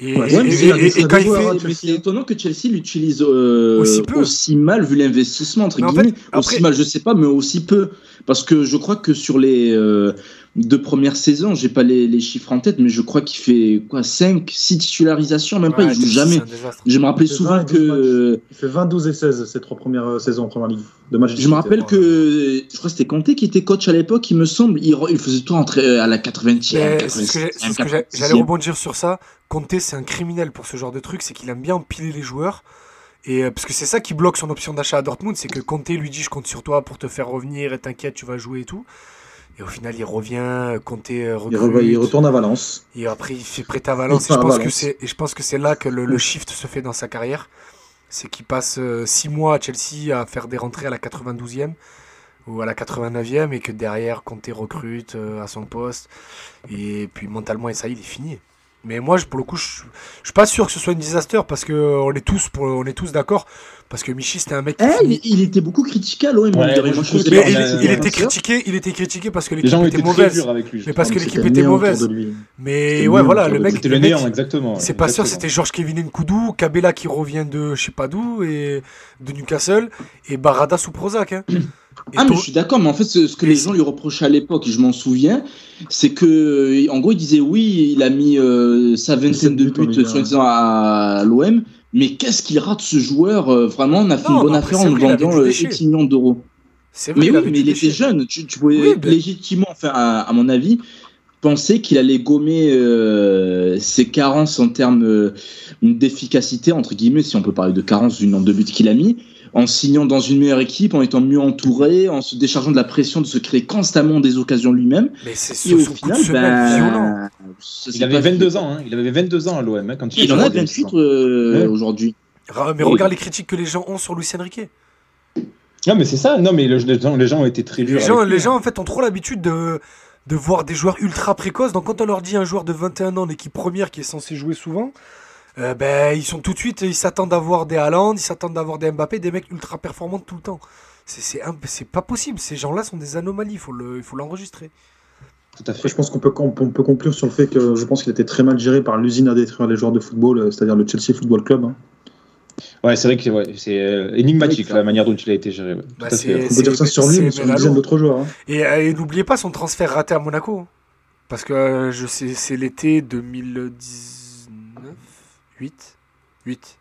Et, Ouais, et- ouais, mais et- c'est et- quand il fait. étonnant que Chelsea l'utilise euh, Aussi mal vu l'investissement entre Mais en guillemets. fait, après- Aussi mal, je sais pas, mais aussi peu. Parce que je crois que sur les euh, deux premières saisons, j'ai pas les, les chiffres en tête, mais je crois qu'il fait quoi 5, 6 titularisations, même pas, il joue jamais. Je me rappelais souvent que. Il fait 20, 12 et 16 ces trois premières euh, saisons en première ligue. De matchs Je me rappelle que je crois que c'était Conte qui était coach à l'époque, il me semble. Il, faisait tout entrer à la 80e, Mais c'est ce que j'ai- 86e, c'est ce que j'ai- J'allais 86e. rebondir sur ça. Conte, c'est un criminel pour ce genre de truc, c'est qu'il aime bien empiler les joueurs. Et euh, parce que c'est ça qui bloque son option d'achat à Dortmund, c'est que Conte lui dit je compte sur toi pour te faire revenir et t'inquiète tu vas jouer et tout. Et au final il revient, euh, Il, recrute, re- il retourne à Valence. et après il fait prêter à Valence. Et je pense que c'est et je pense que c'est là que le, le shift se fait dans sa carrière, c'est qu'il passe 6 mois à Chelsea à faire des rentrées à la 92e ou à la 89e et que derrière Conte recrute euh, à son poste et puis mentalement et ça il est fini. Mais moi je- pour le coup je, je suis pas sûr que ce soit une disaster parce que on est tous pour, on est tous d'accord parce que Michi c'était un mec qui Eh, finit- il, il était beaucoup critiqué à l'OM. Ouais, mais il, était critiqué, il était critiqué parce que Les l'équipe était mauvaise. avec lui. Mais parce que l'équipe était mauvaise. Mais ouais voilà, le mec. C'était le néant, exactement. C'est pas sûr, c'était Georges Kevin Nkoudou, Kabela qui revient de je sais pas d'où et de Newcastle et Barada sous Prozac. Hein. Ah, mais je suis d'accord, mais en fait, ce, ce que Et les gens lui reprochaient à l'époque, et je m'en souviens, c'est que, en gros, il disait oui, il a mis euh, sa vingtaine de buts sur à l'OM, mais qu'est-ce qu'il rate ce joueur euh, Vraiment, on a fait Non, une bonne affaire en vendant euh. 8 millions d'euros. c'est vrai, Mais oui, mais il était jeune. Tu, tu pouvais Oui, ben- légitimement, enfin, à, à mon avis, penser qu'il allait gommer euh, ses carences en termes euh, d'efficacité, entre guillemets, si on peut parler de carence du nombre de buts qu'il a mis, en signant dans une meilleure équipe, en étant mieux entouré, en se déchargeant de la pression de se créer constamment des occasions lui-même. Mais c'est sur au son coup de final, ben, violent. Il avait pas 22 fait. ans, hein. il avait 22 ans à l'OM hein, quand il Il en a était 28 joueur. euh, Ouais. aujourd'hui. Mais Oui. regarde les critiques que les gens ont sur Luis Enrique. Non, mais c'est ça. Non, mais le- les, gens, les gens ont été très durs. Les gens, les hein. gens en fait ont trop l'habitude de, de voir des joueurs ultra précoces. Donc quand on leur dit un joueur de 21 ans d'équipe première qui est censé jouer souvent, euh, ben ils sont tout de suite, ils s'attendent à voir des Haaland, ils s'attendent à voir des Mbappé, des mecs ultra performants tout le temps. C'est pas possible. Ces gens-là sont des anomalies. Il faut le, il faut l'enregistrer. Tout à fait. je pense qu'on peut, on peut conclure sur le fait que je pense qu'il était très mal géré par l'usine à détruire les joueurs de football, euh, c'est-à-dire le Chelsea Football Club. hein. Ouais, c'est vrai que ouais, c'est euh, énigmatique la manière dont il a été géré. ouais. Bah, On peut dire ça sur lui, mais sur une dizaine d'autres joueurs. hein. Et, et n'oubliez pas son transfert raté à Monaco. hein. Parce que euh, je sais, c'est l'été 2019 8 8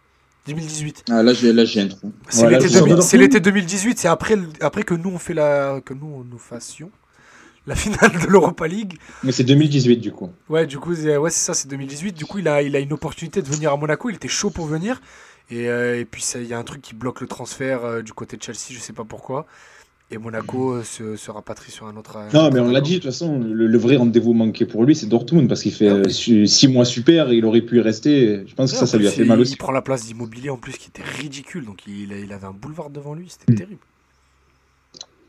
2018. Ah, là, j'ai là, j'ai un trou. C'est l'été je sors de 2000 c'est Dortmund. l'été 2018, c'est après, après que nous on fait la que nous nous fassions la finale de l'Europa League. Mais c'est 2018 du coup. Ouais, du coup c'est- ouais, c'est ça, c'est 2018. Du coup, il a il a une opportunité de venir à Monaco, il était chaud pour venir. Et, euh, et puis ça- il y a un truc qui bloque le transfert euh, du côté de Chelsea, je sais pas pourquoi. Et Monaco euh, se, se rapatrie sur un autre. un Non, mais on l'a dit, de toute façon, le, le vrai rendez-vous manqué pour lui, c'est Dortmund, parce qu'il fait Ah oui. euh, su- six mois super et il aurait pu y rester. Je pense que ça, ça lui a fait mal aussi. Il prend la place d'immobilier en plus qui était ridicule, donc il, il avait un boulevard devant lui, c'était terrible.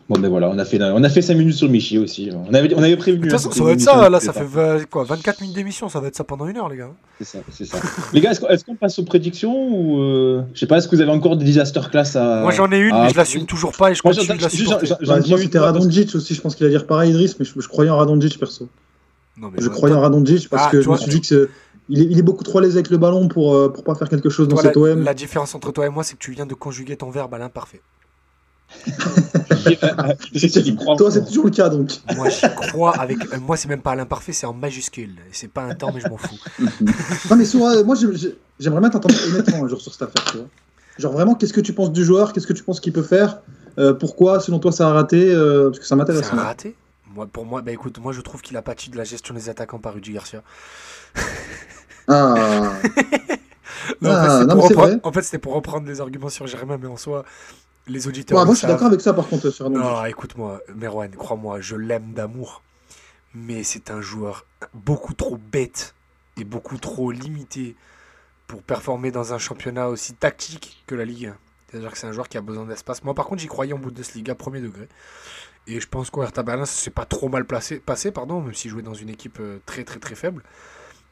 Bon, ben voilà, on a fait, on a fait 5 minutes sur Michi aussi. On avait, on avait prévu. De toute façon, hein, ça va être ça, là, ça fait quoi, 24 minutes d'émission, ça va être ça pendant une heure, les gars. C'est ça, c'est ça. (laughs) Les gars, est-ce qu'on est-ce qu'on passe aux prédictions ou euh, je sais pas, est-ce que vous avez encore des disaster class à. Moi j'en ai une, ah, mais je l'assume toujours pas et je Moi, continue j'en- de la supporter. Bah, moi, c'était Radonjic aussi, je pense qu'il allait dire pareil, Idriss, mais je, je croyais en Radonjic perso. Non, mais Je croyais en Radonjic parce Ah, que je me suis dit que il est, il est beaucoup trop à l'aise avec le ballon pour, euh, pour pas faire quelque chose dans cet OM. la différence entre toi et moi, c'est que tu viens de conjuguer ton verbe à l'imparfait. (laughs) Toi, c'est toujours le cas donc. Moi, j'y crois avec. euh, moi, c'est même pas à l'imparfait, c'est en majuscule. C'est pas un temps, mais je m'en fous. Non, mais sur, euh, moi, j'ai- j'ai- j'aimerais bien t'entendre honnêtement un jour sur cette affaire. Tu vois. Genre, vraiment, qu'est-ce que tu penses du joueur? Qu'est-ce que tu penses qu'il peut faire? Euh, Pourquoi, selon toi, ça a raté Euh, Parce que ça m'intéresse. Un moi. raté? Moi, Pour moi, bah écoute, moi je trouve qu'il a pâti de la gestion des attaquants par Rudy Garcia. Ah, (laughs) Non, Ah, en fait, c'est non, pour reprendre- vrai. en fait, c'était pour reprendre les arguments sur Germain, mais en soi, les auditeurs. Le moi, je suis d'accord avec ça, par contre, sur. Non, écoute-moi, Merwan, crois-moi, je l'aime d'amour. Mais c'est un joueur beaucoup trop bête et beaucoup trop limité pour performer dans un championnat aussi tactique que la Ligue 1. C'est-à-dire que c'est un joueur qui a besoin d'espace. Moi, par contre, j'y croyais en Bundesliga, premier degré. Et je pense qu'Oerta Berlin, c'est pas trop mal placé, passé, pardon, même s'il jouait dans une équipe euh, très très très faible.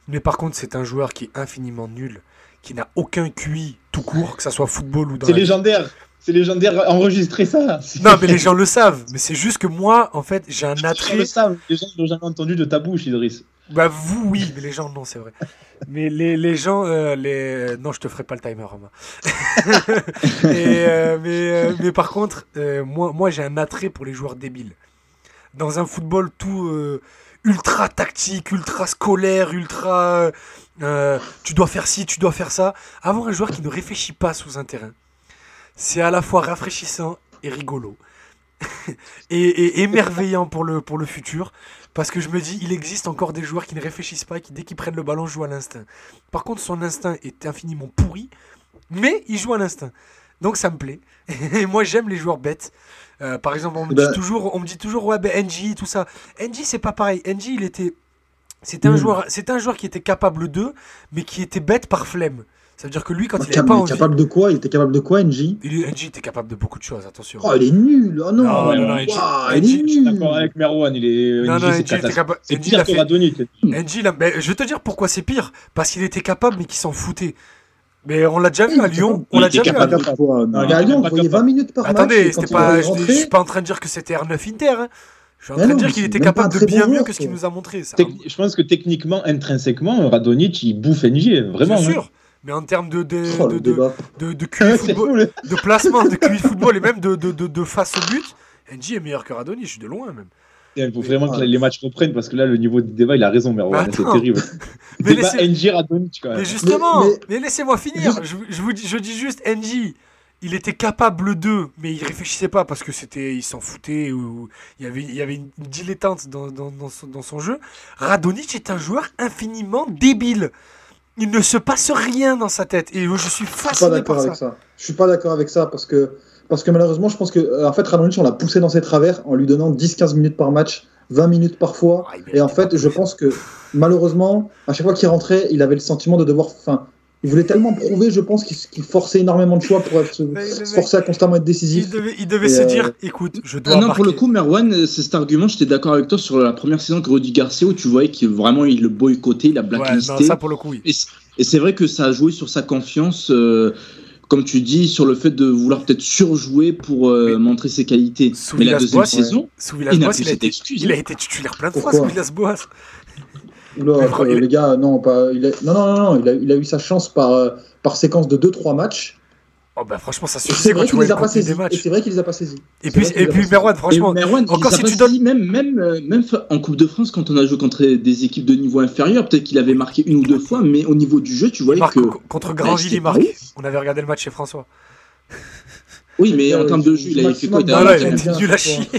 Mais par contre, c'est un joueur qui est infiniment nul, qui n'a aucun QI tout court, que ça soit football ou dans C'est légendaire. C'est légendaire. Enregistrez ça. non, mais les gens le savent. Mais c'est juste que moi, en fait, j'ai un Les gens attrait. le savent. Les gens l'ont jamais entendu de ta bouche, Idriss. Bah, vous, oui, mais les gens, non, c'est vrai. Mais les, les gens, euh, les... non, je te ferai pas le timer, Romain. (laughs) Et, euh, mais, euh, mais par contre, moi, moi j'ai un attrait pour les joueurs débiles. Dans un football tout ultra tactique, ultra scolaire, ultra. tu dois faire ci, tu dois faire ça. Avoir un joueur qui ne réfléchit pas sous un terrain, c'est à la fois rafraîchissant et rigolo. (laughs) et, et émerveillant pour le, pour le futur. Parce que je me dis, il existe encore des joueurs qui ne réfléchissent pas, qui dès qu'ils prennent le ballon jouent à l'instinct. Par contre, son instinct est infiniment pourri, mais il joue à l'instinct. Donc ça me plaît. (laughs) Et moi j'aime les joueurs bêtes. Euh, par exemple, on me, Bah- dit toujours, on me dit toujours, ouais, ben NG, tout ça. NG, c'est pas pareil. NG, il était. C'était un, Mm. joueur, c'était un joueur qui était capable d'eux, mais qui était bête par flemme. Ça veut dire que lui, quand il pas envie. capable de quoi? Il était capable de quoi, NJ NG était capable de beaucoup de choses, attention. Oh, il est nul Oh non, Non, non, non, NG Ouah, NG, il est Je suis nul d'accord avec Merwan. Il est. non, NG, non, NG était capable. C'est NG, il pire a que mais je vais te dire pourquoi c'est pire. Parce qu'il était capable, mais qu'il s'en foutait. Mais on l'a déjà vu à Lyon. On l'a déjà vu à Lyon. à Lyon, on voyait capable. 20 minutes par match. Attendez, je, suis pas en train de dire que c'était R9 Inter. hein. Je suis en train de dire qu'il était capable de bien bon mieux que ce qu'il nous a montré. Je pense que techniquement, intrinsèquement, Radonjic, il bouffe NG. Vraiment. Bien hein. sûr. Mais en termes de, de, Oh, de, de, de, de QI (laughs) football, de placement, de QI football et même de, de, de, de face au but, NG est meilleur que Radoni, je suis de loin même. Il faut vraiment que les matchs reprennent parce que là, le niveau du débat, il a raison. Mais C'est terrible. (laughs) Mais (laughs) Débat laissez- NG Radonjic, quand même. Mais justement, Mais- mais, laissez-moi finir. Je, je vous dis, je dis juste, NG, il était capable d'eux, mais il réfléchissait pas parce que c'était, il s'en foutait ou il y avait, il y avait une dilettante dans, dans, dans, son, dans son jeu. Radonic est un joueur infiniment débile. Il ne se passe rien dans sa tête et je suis Je suis pas fasciné d'accord par avec ça. ça. Je suis pas d'accord avec ça parce que, parce que malheureusement, je pense que euh, en fait, Radonjic, on l'a poussé dans ses travers en lui donnant 10-15 minutes par match, 20 minutes parfois. Ah, Et en fait, je pense que malheureusement, à chaque fois qu'il rentrait, il avait le sentiment de devoir. Il voulait tellement prouver, je pense, qu'il forçait énormément de choix pour être, se, se forcer à constamment être décisif. Il devait, il devait Et, se euh, dire, écoute, je dois Ah non, pour le coup, Merwan, euh, c'est cet argument, j'étais d'accord avec toi sur la première saison que Rudy Garcia, où tu voyais qu'il vraiment il le boycottait, il a Ouais, non, blacklisté. ça pour le coup, oui. Et c'est vrai que ça a joué sur sa confiance, euh, comme tu dis, sur le fait de vouloir peut-être surjouer pour euh, Mais- montrer ses qualités. Sous Mais la deuxième saison, il Villas-Boas, plus il, a cette été, excuse. il a été titulaire plein de fois Pourquoi sous Villas-Boas. Oula, euh, il- les gars, non, pas, il a, non, non, non, non, il a, il a eu sa chance par, euh, par séquence de 2-3 matchs. Oh bah franchement, ça Et suffisait C'est vrai qu'il les le a pas saisis. c'est vrai qu'il les a pas saisis. Et puis, et puis Merwan, franchement, Merwan, encore si tu donnes- même, même, euh, même en Coupe de France, quand on a joué contre des équipes de niveau inférieur, peut-être qu'il avait marqué une ou deux fois, mais au niveau du jeu, tu il voyais que. co- contre Grandville, c'était il marque. On avait regardé le match chez François. Oui, mais en termes de je- jeu, il avait fait quoi Il maximum Non, avait là, il a été nul à chier.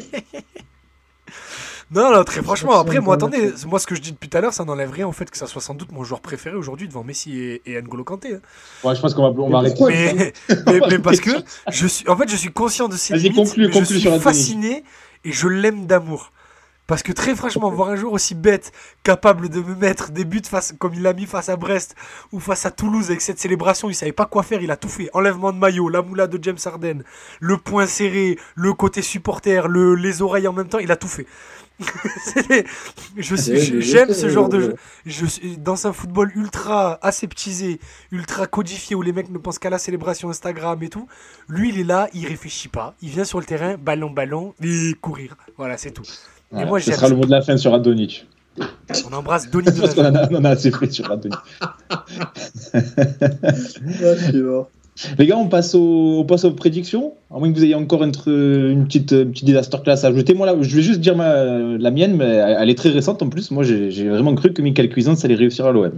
Non, non, très franchement, après, moi, attendez, je moi, ce que je dis depuis tout à l'heure, ça n'enlève rien au fait que ça soit sans doute mon joueur préféré aujourd'hui devant Messi et, et N'Golo Kanté. hein. Ouais, je pense qu'on va, on va Mais arrêter. Mais, (laughs) mais, mais parce que je suis, en fait, je suis conscient de ses Vas-y, limites, conclue, mais je conclue suis sur Anthony. fasciné et je l'aime d'amour. Parce que très franchement, voir un joueur aussi bête, capable de me mettre des buts face, comme il l'a mis face à Brest ou face à Toulouse avec cette célébration, il savait pas quoi faire, il a tout fait. Enlèvement de maillot, la moula de James Harden, le point serré, le côté supporter, le, les oreilles en même temps, il a tout fait. (laughs) Je suis, je- j'aime ce genre de je- jeu. Je suis dans un football ultra aseptisé, ultra codifié où les mecs ne pensent qu'à la célébration Instagram et tout. Lui, il est là, il réfléchit pas. Il vient sur le terrain, ballon, ballon, et courir. Voilà, c'est tout. Ouais, moi, ce sera le mot de la fin sur Radonjic. On embrasse Donny Donadon. (laughs) en a, on en a assez fait sur Radonjic. (laughs) Ouais, je suis mort. Les gars, on passe, au, on passe aux prédictions. À moins que vous ayez encore une, une petite, une petite class à ajouter. Moi, là, je vais juste dire ma, la mienne, mais elle est très récente en plus. Moi, j'ai vraiment cru que Michael Cuisance allait réussir à l'OM.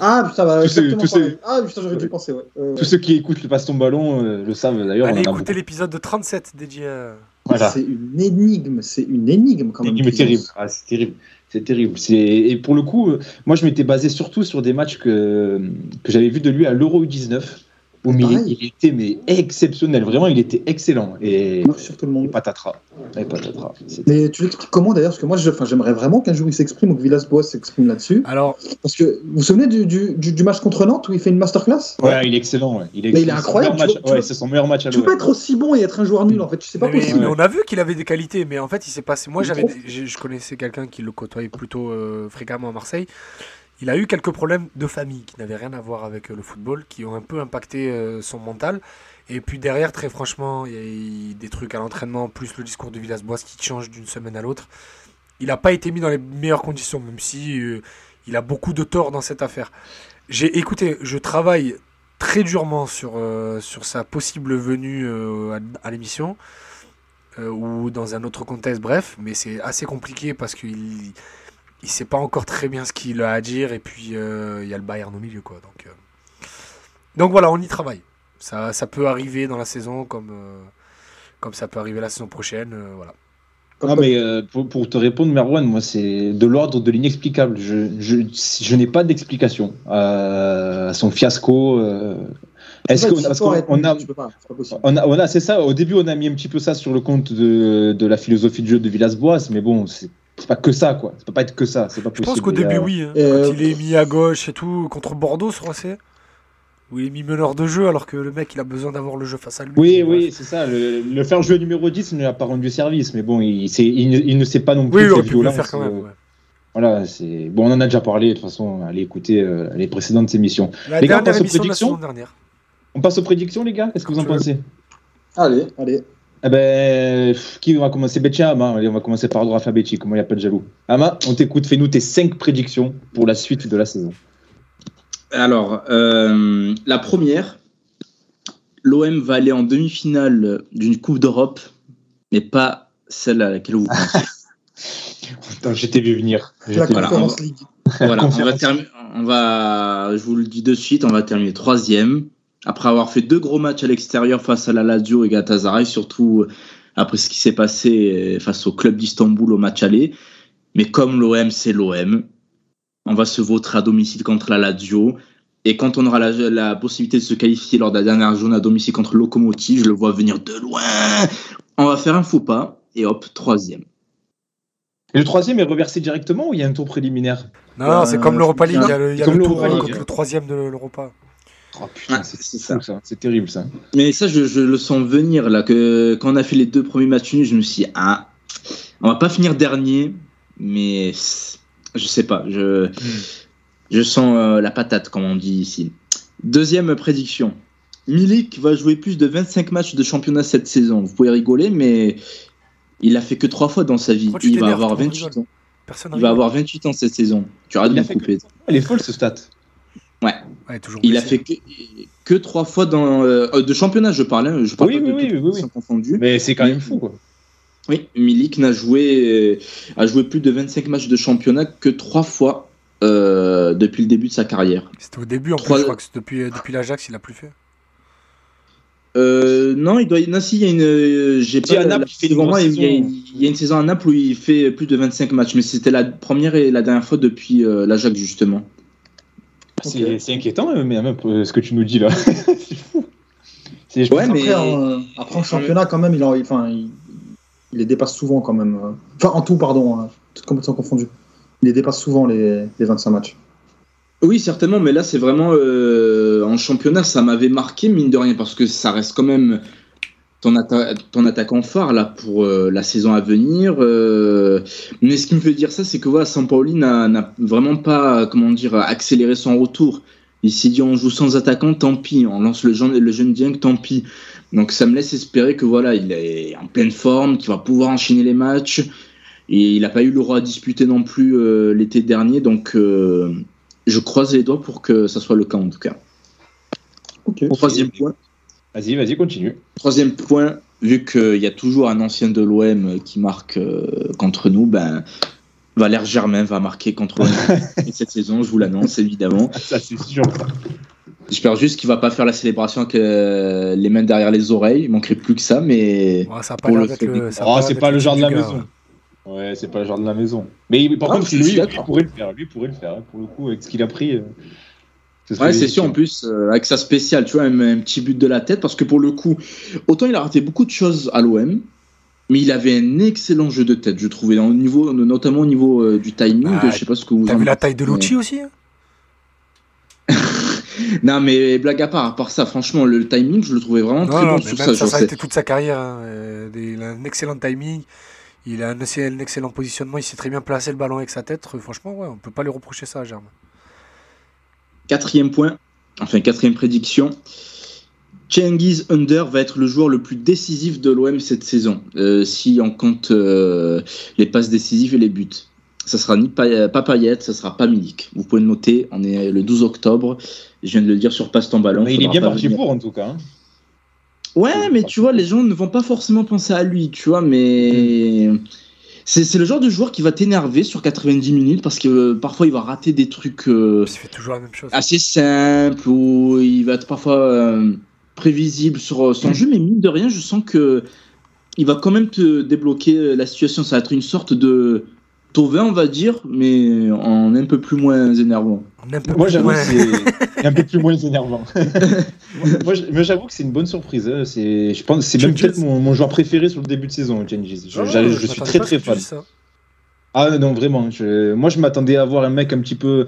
Ah, putain, bah, tous ceux. Ah, putain, j'aurais dû penser, ouais. Euh, tous ceux qui écoutent le passe ton ballon euh, le savent d'ailleurs. Allez écouter l'épisode de 37 dédié à... Voilà. C'est une énigme, c'est une énigme quand même. Terrible, ah, c'est terrible. C'est terrible. Et pour le coup, euh, moi, je m'étais basé surtout sur des matchs que, que j'avais vus de lui à l'Euro U19 où il, il, était mais exceptionnel, vraiment, il était excellent. Et, sur tout le monde. Et patatras. Et patatras. Mais tu l'expliques comment d'ailleurs? Parce que moi, j'aimerais vraiment qu'un jour il s'exprime ou que Villas-Boas s'exprime là-dessus. Alors, parce que vous vous souvenez du, du, du, match contre Nantes où il fait une masterclass? Ouais, il est excellent. Ouais. Il est, mais il est incroyable. Ouais, c'est son meilleur match à Tu peux être aussi bon et être un joueur nul en fait. Tu sais pas mais, possible. Mais on a vu qu'il avait des qualités, mais en fait, il s'est passé. Moi, j'avais, je connaissais quelqu'un qui le côtoyait plutôt euh, fréquemment à Marseille il a eu quelques problèmes de famille qui n'avaient rien à voir avec le football, qui ont un peu impacté son mental. Et puis derrière, très franchement, il y a des trucs à l'entraînement, plus le discours de Villas-Boas qui change d'une semaine à l'autre. Il n'a pas été mis dans les meilleures conditions, même si euh, il a beaucoup de tort dans cette affaire. J'ai écouté, je travaille très durement sur, euh, sur sa possible venue euh, à, à l'émission ou dans un autre contexte, bref, mais c'est assez compliqué parce qu'il il sait pas encore très bien ce qu'il a à dire et puis euh, il y a le Bayern au milieu quoi donc euh, donc voilà on y travaille. Ça, ça peut arriver dans la saison comme euh, comme ça peut arriver la saison prochaine voilà. Ah, mais pour, pour, te répondre Merwan moi c'est de l'ordre de l'inexplicable. Je, je, je n'ai pas d'explication à son fiasco est-ce qu'on a, on a, on a, on a c'est ça. Au début, on a mis un petit peu ça sur le compte de, de la philosophie de jeu de Villas-Boas, mais bon, c'est c'est pas que ça, quoi. Ça peut pas être que ça. C'est pas possible. Je pense qu'au début, oui. Hein. Euh... Quand il est mis à gauche et tout, contre Bordeaux, je crois c'est. Où il est mis meneur de jeu alors que le mec il a besoin d'avoir le jeu face à lui. Oui, oui, c'est ça. Le, le, faire jouer numéro 10 ne lui a pas rendu service, mais bon, il, il, ne, il ne sait pas non plus. Oui, il aurait pu le faire quand même. Ouais. Voilà, c'est bon, on en a déjà parlé. De toute façon, allez écouter euh, les précédentes émissions. La les gars, on passe aux prédictions. On passe aux prédictions, les gars. Qu'est-ce que vous en pensez? Allez, allez. Eh ben, qui va commencer? Betcha Ama Allez, on va commencer par ordre alphabétique, comment il n'y a pas de jaloux. Ama, on t'écoute, fais-nous tes 5 prédictions pour la suite de la saison. Alors, euh, la première, l'OM va aller en demi-finale d'une Coupe d'Europe, mais pas celle à laquelle vous pensez. (laughs) Attends, j'étais vu venir. La voilà, Conférence League. Voilà, on va, terminer, on va, je vous le dis de suite, on va terminer troisième après avoir fait deux gros matchs à l'extérieur face à la Lazio et Galatasaray, surtout après ce qui s'est passé face au club d'Istanbul au match aller. Mais comme l'OM, c'est l'OM, on va se vautrer à domicile contre la Lazio. Et quand on aura la, la, possibilité de se qualifier lors de la dernière journée à domicile contre Locomotive, je le vois venir de loin. On va faire un faux pas et hop, troisième. Et le troisième est reversé directement ou il y a un tour préliminaire? Non, euh, c'est comme l'Europa League. Il y a le, il y a le tour euh, contre le troisième de l'Europa. Oh putain, c'est ça. ça. C'est terrible ça. Mais ça, je, je, le sens venir là. Que quand on a fait les deux premiers matchs nuls, je me suis dit, ah, on va pas finir dernier, mais je sais pas. Je, je sens euh, la patate, comme on dit ici. Deuxième prédiction. Milik va jouer plus de 25 matchs de championnat cette saison. Vous pouvez rigoler, mais il a fait que trois fois dans sa vie. Il va avoir 28 ans. Personne il va avoir 28 ans cette saison. Tu arrêtes de me couper. Que... Elle est folle ce stat. Ouais. ouais toujours il a fait que, que, trois fois dans euh, de championnat, je parle. Hein, je parle oui, pas oui, de oui, oui, oui. confondu. Mais c'est quand même fou, quoi. Oui, Milik n'a joué, euh, a joué plus de 25 matchs de championnat que trois fois euh, depuis le début de sa carrière. C'était au début, en trois... plus, je crois que depuis, depuis l'Ajax, il a plus fait. Euh, non, il doit. Non, si, il y a une. J'ai pas. À Naples, il, fait moi, il, y a, il y a une saison à Naples où il fait plus de 25 matchs, mais c'était la première et la dernière fois depuis euh, l'Ajax, justement. Okay. C'est inquiétant, mais même ce que tu nous dis là. (laughs) c'est fou. Ouais, après, mais... en, après, en championnat, quand même, il, en, il, il, les dépasse souvent, quand même. Enfin, en tout, pardon, hein, toutes compétitions confondues. Il les dépasse souvent, les, les 25 matchs. Oui, certainement, mais là, c'est vraiment. Euh, en championnat, ça m'avait marqué, mine de rien, parce que ça reste quand même ton, atta ton attaquant phare là, pour euh, la saison à venir. Euh, mais ce qui me fait dire ça, c'est que voilà, Sampaoli n'a vraiment pas comment dire, accéléré son retour. Il s'est dit on joue sans attaquant, tant pis. On lance le jeune, le jeune Dieng, tant pis. Donc ça me laisse espérer que voilà, il est en pleine forme, qu'il va pouvoir enchaîner les matchs. Et il n'a pas eu le droit à disputer non plus euh, l'été dernier. Donc euh, je croise les doigts pour que ça soit le cas en tout cas. Troisième point. Vas-y, vas-y, continue. Troisième point, vu qu'il y a toujours un ancien de l'OM qui marque euh, contre nous, ben, Valère Germain va marquer contre l'OM (laughs) cette saison, je vous l'annonce évidemment. (laughs) Ça, c'est sûr. J'espère juste qu'il va pas faire la célébration avec euh, les mains derrière les oreilles. Il manquerait plus que ça, mais ça pas Pour le le- ça Oh, c'est pas le genre de la gars, maison. ouais. Ouais, c'est pas le genre de la maison. Mais par Ah, contre, lui, lui pourrait le faire. Lui pourrait le faire. hein, Pour le coup, avec ce qu'il a pris. euh, ce Ouais, c'est sûr, en plus, euh, avec sa spéciale, tu vois, un, un petit but de la tête, parce que pour le coup, autant il a raté beaucoup de choses à l'OM, mais il avait un excellent jeu de tête, je trouvais, au niveau, notamment au niveau euh, du timing, Bah, je sais pas ce que vous T'as vu la taille de mais- l'outil aussi hein? (laughs) Non, mais blague à part, à part ça, franchement, le timing, je le trouvais vraiment très Non, bon mais sur même ça. ça, a été toute sa carrière. hein. Euh, des- Il a un excellent timing. Il a un, excellent- un excellent positionnement. Il sait très bien placer le ballon avec sa tête. Franchement, ouais, on peut pas lui reprocher ça à Germain. Quatrième point, enfin quatrième prédiction. Cengiz Under va être le joueur le plus décisif de l'OM cette saison, euh, si on compte euh, les passes décisives et les buts. Ça sera ni Pa- pas Payet, ça sera pas Milik. Vous pouvez le noter, on est le 12 octobre. Je viens de le dire sur Passe ton ballon. Mais il est bien parti venir. pour, en tout cas. hein. Ouais, mais tu vois, les gens ne vont pas forcément penser à lui, tu vois, mais. C'est c'est le genre de joueur qui va t'énerver sur 90 minutes parce que euh, parfois il va rater des trucs. euh, Il fait toujours la même chose. assez simple ou il va être parfois euh, prévisible sur son jeu, mais mine de rien, je sens que il va quand même te débloquer la situation. Ça va être une sorte de Tovin, on va dire, mais en un peu plus moins énervant. Moi, plus j'avoue. Un peu plus moins énervant. (laughs) moi, j'avoue que c'est une bonne surprise. hein. C'est, je pense, c'est même peut-être mon, mon joueur préféré sur le début de saison. Je, Ah, je suis très très fan. Ah non, vraiment. Je, moi, je m'attendais à voir un mec un petit peu.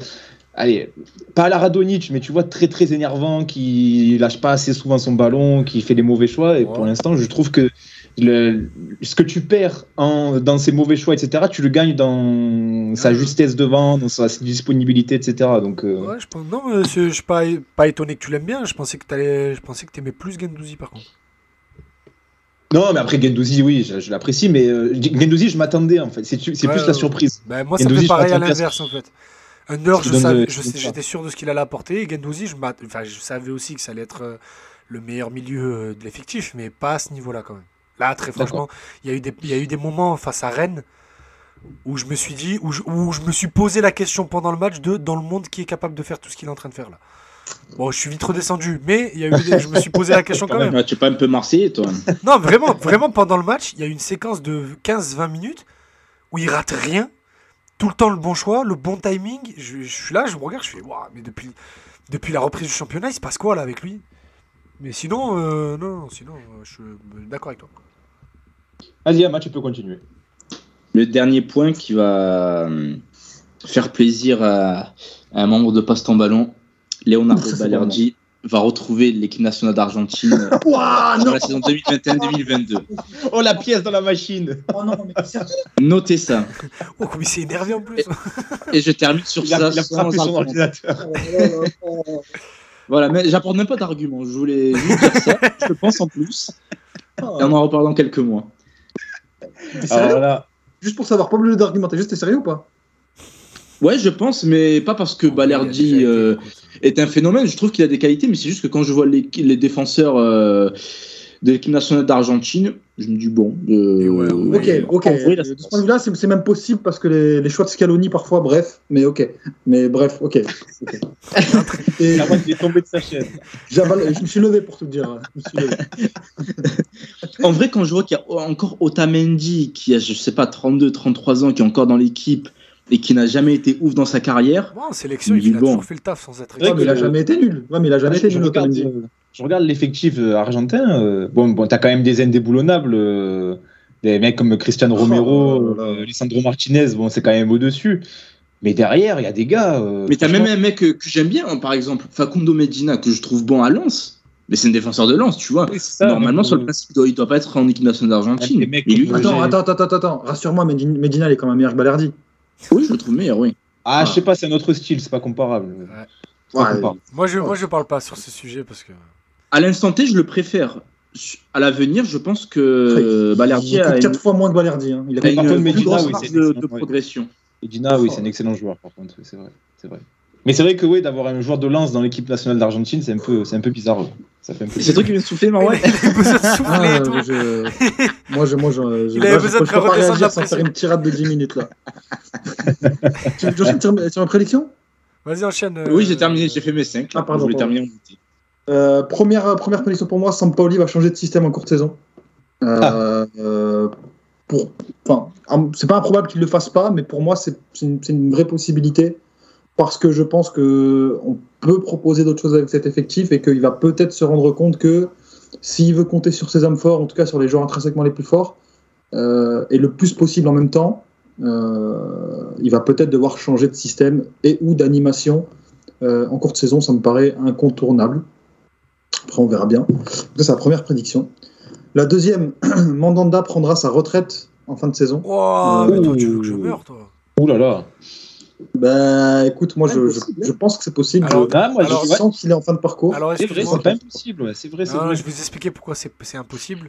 Allez, pas à la Radonic, mais tu vois, très très énervant, qui lâche pas assez souvent son ballon, qui fait les mauvais choix. Et pour l'instant, je trouve que le, ce que tu perds en, dans ses mauvais choix, etc., tu le gagnes dans sa justesse devant, dans sa disponibilité, etc. Donc, euh, Ouais, je pense. Non, je suis pas, pas étonné que tu l'aimes bien. Je pensais que que t'aimais plus Gendouzi par contre. Non, mais après Gendouzi, oui, je, je l'apprécie, mais euh, Gendouzi, je m'attendais en fait. C'est Ouais, plus ouais. la surprise. Ben, moi, ça Gendouzi, fait je pareil à l'inverse en fait. Under, Tu tu ça. j'étais sûr de ce qu'il allait apporter. Et Gendouzi, je, m'att- enfin, je savais aussi que ça allait être euh, le meilleur milieu euh, de l'effectif, mais pas à ce niveau-là quand même. Là, très franchement, il y, a eu des- il y a eu des moments face à Rennes où je me suis dit, où je, où je me suis posé la question pendant le match de dans le monde qui est capable de faire tout ce qu'il est en train de faire là. Bon, je suis vite redescendu, mais il y a eu des- je me suis posé la question (laughs) quand même. Tu es pas un peu marseillais, toi Non, vraiment, vraiment pendant le match, il y a eu une séquence de 15-20 minutes où il rate rien. Tout le temps le bon choix, le bon timing. Je, je suis là, je me regarde, je fais Waouh, mais depuis, depuis la reprise du championnat, il se passe quoi là avec lui? Mais sinon, euh, non, non, sinon, euh, je suis d'accord avec toi. Vas-y, Ama, tu peux continuer. Le dernier point qui va euh, faire plaisir à, un membre de Passe ton ballon, Leonardo Ça, Balerdi, va retrouver l'équipe nationale d'Argentine (laughs) euh, non la saison 2021-2022. Oh, la pièce dans la machine Oh non, mais sérieux Notez ça. Oh, comme il s'est énervé en plus. Et je termine sur Il a, ça il a sans frappé son argument. ordinateur. Voilà, mais j'apporte même pas d'argument. Je voulais juste dire ça. Je pense en plus. Et on en reparle dans quelques mois. Sérieux là, Juste pour savoir, pas obligé d'argumenter, juste t'es sérieux ou pas Ouais, je pense, mais pas parce que Balerdi euh, est un phénomène. Je trouve qu'il a des qualités, mais c'est juste que quand je vois les, les défenseurs euh, de l'équipe nationale d'Argentine, je me dis bon. euh, ouais, Ok, Oui, ok. en vrai, là, de ce point de vue-là, c'est même possible parce que les, les choix de Scaloni, parfois, bref, mais ok. Mais bref, ok. ok. (laughs) Et la moitié il est tombé de sa chaise. j'avale- je me suis levé pour te dire. Je me suis levé. En vrai, quand je vois qu'il y a encore Otamendi, qui a, je sais pas, 32, 33 ans, qui est encore dans l'équipe et qui n'a jamais été ouf dans sa carrière, Bon, en sélection, Il a bon. toujours fait le taf sans être Ouais, mais il a jamais été nul. Ouais, mais il a jamais je, été nul, regarde, Otamendi. Je regarde l'effectif euh, argentin. euh, bon, bon t'as quand même des indéboulonnables. euh, des mecs comme Cristiano Oh Romero, euh, Alessandro Martinez, bon, c'est quand même au-dessus. Mais derrière, il y a des gars. euh, Mais t'as franchement, même un mec que, que j'aime bien, hein, par exemple, Facundo Medina, que je trouve bon à Lens. Mais c'est un défenseur de Lens, tu vois. oui, c'est ça, Normalement, sur le principe, il doit, il doit pas être en équipe nationale d'Argentine. Lui, comme- Attends, attends, attends, attends, attends. Rassure-moi, Medina, Medina, il est quand même meilleur que Balerdi. oui, je le trouve meilleur, oui. Ah, je sais pas, c'est un autre style, c'est pas Ouais. comparable. Moi, je, moi, je parle pas sur ce sujet parce que. À l'instant T, je le préfère. À l'avenir, je pense que Balerdi il a coûte une, 4 fois moins que Balerdi. Hein. Il a a une contre, plus Medina, grosse oui, marge de, excellent, de ouais. progression. Medina, oui, c'est un excellent joueur, par contre, c'est vrai. C'est vrai. Mais c'est vrai que oui, d'avoir un joueur de lance dans l'équipe nationale d'Argentine, c'est un peu, c'est un peu bizarre. Ça fait un peu C'est toi qui viens de souffler, Marwan Il avait besoin de (laughs) souffler Ah, et je... moi, je, moi, je, Il avait là, besoin de je peux pas redescendre la pression. faire une tirade de 10 minutes là. (laughs) tu veux que j'enchaîne sur, sur ma prédiction? Vas-y, enchaîne. euh, Oui, j'ai terminé, j'ai fait mes 5. Ah, pardon, je voulais pardon. terminer en beauté. Euh, première, première prédiction pour moi, Sampaoli va changer de système en courte saison. Euh, euh, pour, enfin, un- c'est pas improbable qu'il le fasse pas, mais pour moi, c'est une, une vraie possibilité parce que je pense que on peut proposer d'autres choses avec cet effectif et qu'il va peut-être se rendre compte que s'il veut compter sur ses hommes forts, en tout cas sur les joueurs intrinsèquement les plus forts, euh, et le plus possible en même temps, euh, il va peut-être devoir changer de système et ou d'animation. Euh, en courte saison, ça me paraît incontournable. Après, on verra bien. Ça, c'est la première prédiction. La deuxième, (clears throat) Mandanda prendra sa retraite en fin de saison. Ouah, mais toi, tu veux que je meure, toi Ouh là là. Bah, écoute, moi, je, je, je pense que c'est possible. Alors, je, Ah, moi, alors, je, je ouais, sens qu'il est en fin de parcours. Alors, c'est vrai, c'est pas impossible. ouais, C'est vrai, c'est Non, vrai. je vais vous expliquer pourquoi c'est c'est impossible.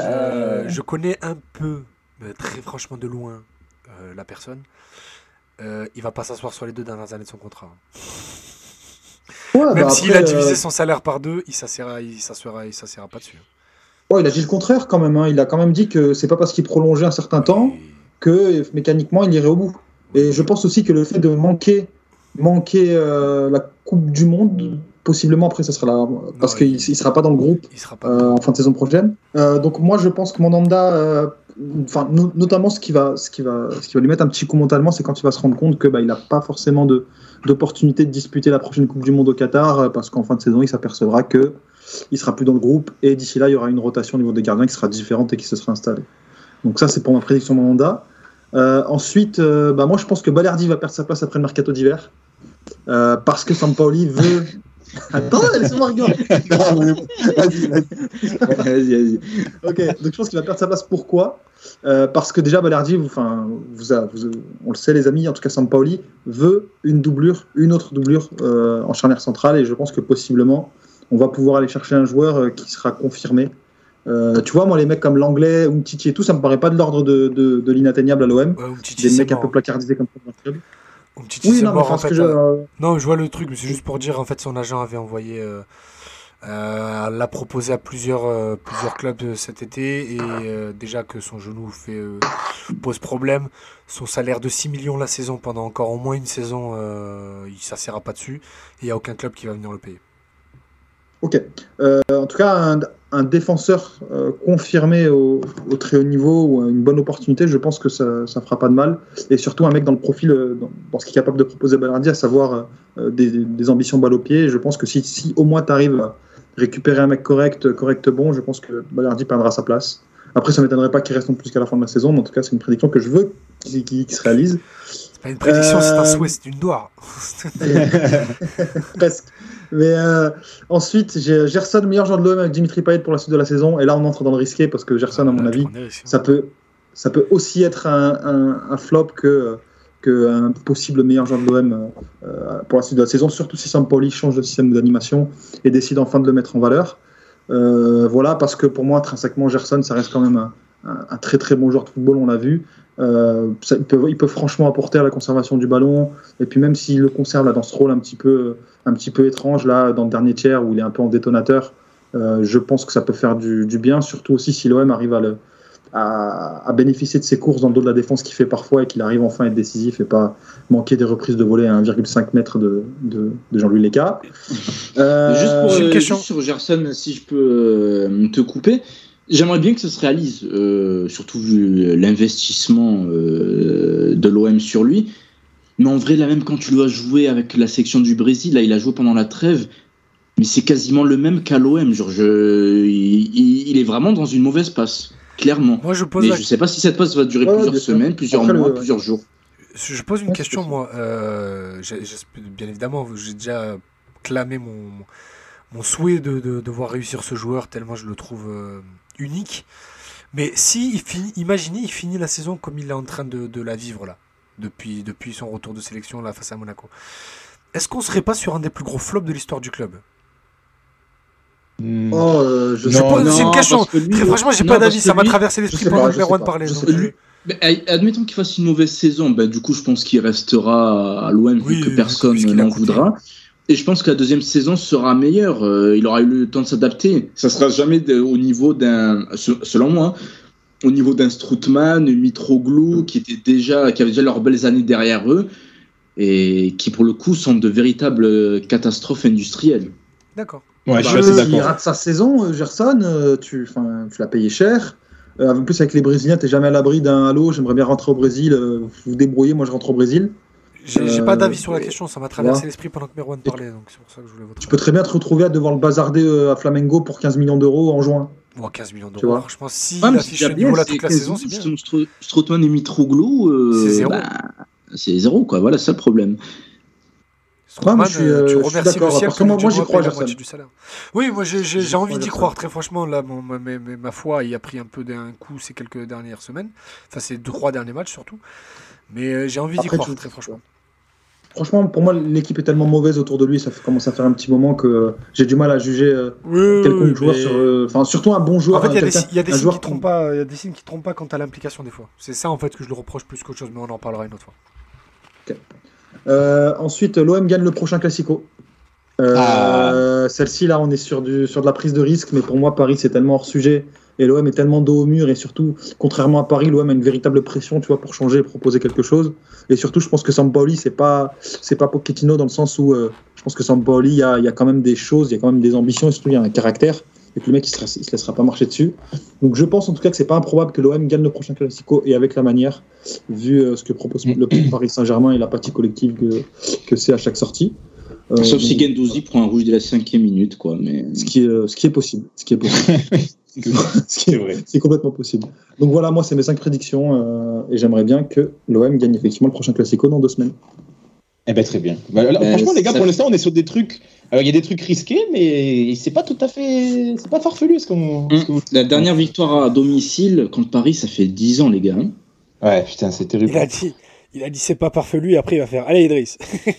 Euh, je connais un peu, mais très franchement de loin, euh, la personne. Euh, il va pas s'asseoir sur les deux dernières années de son contrat. Ouais, Même bah, s'il a divisé euh, son salaire par deux, il s'assera, il s'assera pas dessus. ouais, il a dit le contraire quand même. hein. Il a quand même dit que c'est pas parce qu'il prolongeait un certain temps que mécaniquement il irait au bout. Et je pense aussi que le fait de manquer, manquer euh, la Coupe du Monde, possiblement après ça sera là, parce qu'il il- il sera pas dans le groupe. Il sera pas. euh, en fin de saison prochaine. Donc moi je pense que Mandanda, euh, enfin no- notamment ce qui va, ce qui va, ce qui va lui mettre un petit coup mentalement, c'est quand il va se rendre compte que bah, il n'a pas forcément de d'opportunité de disputer la prochaine Coupe du Monde au Qatar, euh, parce qu'en fin de saison il s'apercevra que il sera plus dans le groupe et d'ici là il y aura une rotation au niveau des gardiens qui sera différente et qui se sera installée. Donc ça c'est pour ma prédiction Mandanda. Euh, ensuite, euh, bah, moi je pense que Balerdi va perdre sa place après le mercato d'hiver. Euh, parce que Sampaoli veut. Attends, laisse-moi regarder. (laughs) Vas-y, vas-y. Vas-y, vas-y. Ok, donc je pense qu'il va perdre sa place. Pourquoi? Euh, Parce que déjà, Balerdi, vous, enfin, vous, a- vous- on le sait, les amis, en tout cas Sampaoli, veut une doublure, une autre doublure euh, en charnière centrale, et je pense que possiblement, on va pouvoir aller chercher un joueur euh, qui sera confirmé. Euh, tu vois, moi, les mecs comme l'anglais, Umtiti et tout, ça me paraît pas de l'ordre de, de, de l'inatteignable à l'OM. Ouais, Des mecs un peu placardisés comme ça dans le club. Umtiti, Oui, c'est mort, en que fait, je- euh, euh, Non, je vois le truc, mais c'est juste pour dire, en fait, son agent avait envoyé, euh, euh, l'a proposé à plusieurs, euh, plusieurs clubs cet été, et déjà que son genou fait, pose problème, son salaire de 6 millions la saison pendant encore au moins une saison, il s'assera pas dessus, et il n'y a aucun club qui va venir le payer. Ok. En tout cas, un, un défenseur euh, confirmé au, très haut niveau ou une bonne opportunité, je pense que ça, ça fera pas de mal. Et surtout un mec dans le profil, euh, dans, ce qui est capable de proposer Balardi, à savoir euh, des, ambitions balle au pied. Je pense que si, si au moins tu arrives à récupérer un mec correct, correct bon, je pense que Balardi perdra sa place. Après, ça m'étonnerait pas qu'il reste non plus qu'à la fin de la saison, mais en tout cas, c'est une prédiction que je veux qui, qui- qui se réalise. Une prédiction, c'est un Euh, souhait, c'est une doigt. (laughs) Presque. Mais euh, ensuite, j'ai Gerson, meilleur joueur de l'OM avec Dimitri Payet pour la suite de la saison. Et là, on entre dans le risqué parce que Gerson, à mon Là, avis, ça peut, ça peut aussi être un, un- un flop que, que un possible meilleur joueur de l'OM euh, pour la suite de la saison, surtout si Sampoli change de système d'animation et décide enfin de le mettre en valeur. Euh, voilà, parce que pour moi, intrinsèquement, Gerson, ça reste quand même un, un- un très très bon joueur de football, on l'a vu. Euh, ça- il, peut, il peut franchement apporter à la conservation du ballon. Et puis même s'il le conserve là, dans ce rôle un petit peu, un petit peu étrange là, dans le dernier tiers où il est un peu en détonateur, euh, je pense que ça peut faire du, du bien, surtout aussi si l'OM arrive à, le, à, à bénéficier de ses courses dans le dos de la défense qu'il fait parfois et qu'il arrive enfin à être décisif et pas manquer des reprises de volée à 1,5 mètre de, de, de Jean-Louis Léca. Euh, Juste pour une euh, question. juste sur Gerson, si je peux te couper, j'aimerais bien que ça se réalise, euh, surtout vu l'investissement euh, de l'OM sur lui. Mais en vrai, là même quand tu le as joué avec la section du Brésil, là il a joué pendant la trêve, mais c'est quasiment le même qu'à l'OM. Genre, je, il, est vraiment dans une mauvaise passe, clairement. Moi, je pose Mais la je sais pas si cette passe va durer Ouais, plusieurs semaines, plusieurs Après, mois, ouais. plusieurs jours. Je pose une question, moi. Euh, bien évidemment, j'ai déjà clamé mon, mon souhait de, de, de voir réussir ce joueur, tellement je le trouve euh, unique. Mais si il finit, imaginez, il finit la saison comme il est en train de, de la vivre là, depuis, depuis son retour de sélection là face à Monaco. Est-ce qu'on serait pas sur un des plus gros flops de l'histoire du club? Hmm. Oh, euh, je Non, pas. pose- c'est une question. parce que lui- Très franchement, j'ai non, pas d'avis, ça m'a traversé je l'esprit pendant je. Je je- lui- Mais, eh, admettons qu'il fasse une mauvaise saison, bah, du coup, je pense qu'il restera à l'OM Oui, vu que personne n'en coûté. voudra. Et je pense que la deuxième saison sera meilleure. Euh, il aura eu le temps de s'adapter. Ça sera jamais de- au niveau d'un, se- selon moi, au niveau d'un Strootman, Mitroglou, qui était déjà, qui avaient déjà leurs belles années derrière eux et qui pour le coup sont de véritables catastrophes industrielles. D'accord. Ouais, je Bah, suis assez S'il d'accord. rate sa saison, euh, Gerson, euh, tu, enfin, tu l'as payé cher. Euh, en plus, avec les Brésiliens, t'es jamais à l'abri d'un halo. J'aimerais bien rentrer au Brésil. vous vous débrouillez, moi je rentre au Brésil. J'ai Euh, pas d'avis sur la question, ça m'a traversé l'esprit pendant que Merwan parlait, donc c'est pour ça que je voulais votre Tu peux très bien te retrouver à devoir le bazarder euh, à Flamengo pour 15 millions d'euros en juin. Bon, 15 millions Tu d'euros, franchement, si Ouais, il mais affiche c'est ce déjà bien, niveau-là c'est toute la saison, c'est bien. Strootman et Mitroglou, euh, C'est zéro. bah, c'est zéro, quoi. Voilà, c'est ça le problème. Ouais, je suis, euh, euh, tu je suis remercies le ciel Parce que moi- j'y crois, la moitié du salaire. Oui, moi j'ai envie d'y croire, très franchement. Là, mon- ma, ma- ma- ma foi, il a pris un peu d'un coup ces quelques dernières semaines. Enfin, ces deux, trois derniers matchs surtout. Mais euh, j'ai envie d'y croire, très franchement. Franchement, pour moi, l'équipe est tellement mauvaise autour de lui, ça fait- commence à faire un petit moment que euh, j'ai du mal à juger euh, Oui, quelconque joueur sur. euh, Enfin, surtout un bon joueur. En fait, il y a des, y a signes qui trompent pas. Il y a des signes qui trompent pas quant à l'implication des fois. C'est ça en fait que je le reproche plus qu'autre chose, mais on en parlera une autre fois. Euh, ensuite, l'OM gagne le prochain Classico. Euh, Ah. Celle-ci, là, on est sur, du, sur de la prise de risque, mais pour moi, Paris, c'est tellement hors sujet. Et l'OM est tellement dos au mur, et surtout, contrairement à Paris, l'OM a une véritable pression, tu vois, pour changer et proposer quelque chose. Et surtout, je pense que Sampaoli, c'est pas, c'est pas Pochettino dans le sens où euh, je pense que Sampaoli, il y a, il y a quand même des choses, il y a quand même des ambitions, et surtout, il y a un caractère. Et que le mec, il se, il se laissera pas marcher dessus. Donc, je pense en tout cas que c'est pas improbable que l'OM gagne le prochain Classico, et avec la manière, vu euh, ce que propose le (clears throat) Paris Saint-Germain et l'apathie collective que, que c'est à chaque sortie. Euh, Sauf si Gendouzi prend un rouge dès la cinquième minute, quoi. Mais ce qui est, euh, ce qui est possible. Ce qui est possible. (laughs) ce qui C'est est, vrai. (laughs) complètement possible. Donc voilà, moi, c'est mes cinq prédictions euh, et j'aimerais bien que l'OM gagne effectivement le prochain Classico dans deux semaines. Eh ben très bien. Bah, là, Euh, franchement, les gars, pour l'instant, on est sur des trucs. Alors, il y a des trucs risqués, mais c'est pas tout à fait. C'est pas farfelu ce qu'on. vous- la dernière victoire à domicile contre Paris, ça fait 10 ans, les gars. hein. Ouais, putain, c'est terrible. Il a dit, il a dit c'est pas farfelu et après il va faire Allez Idriss.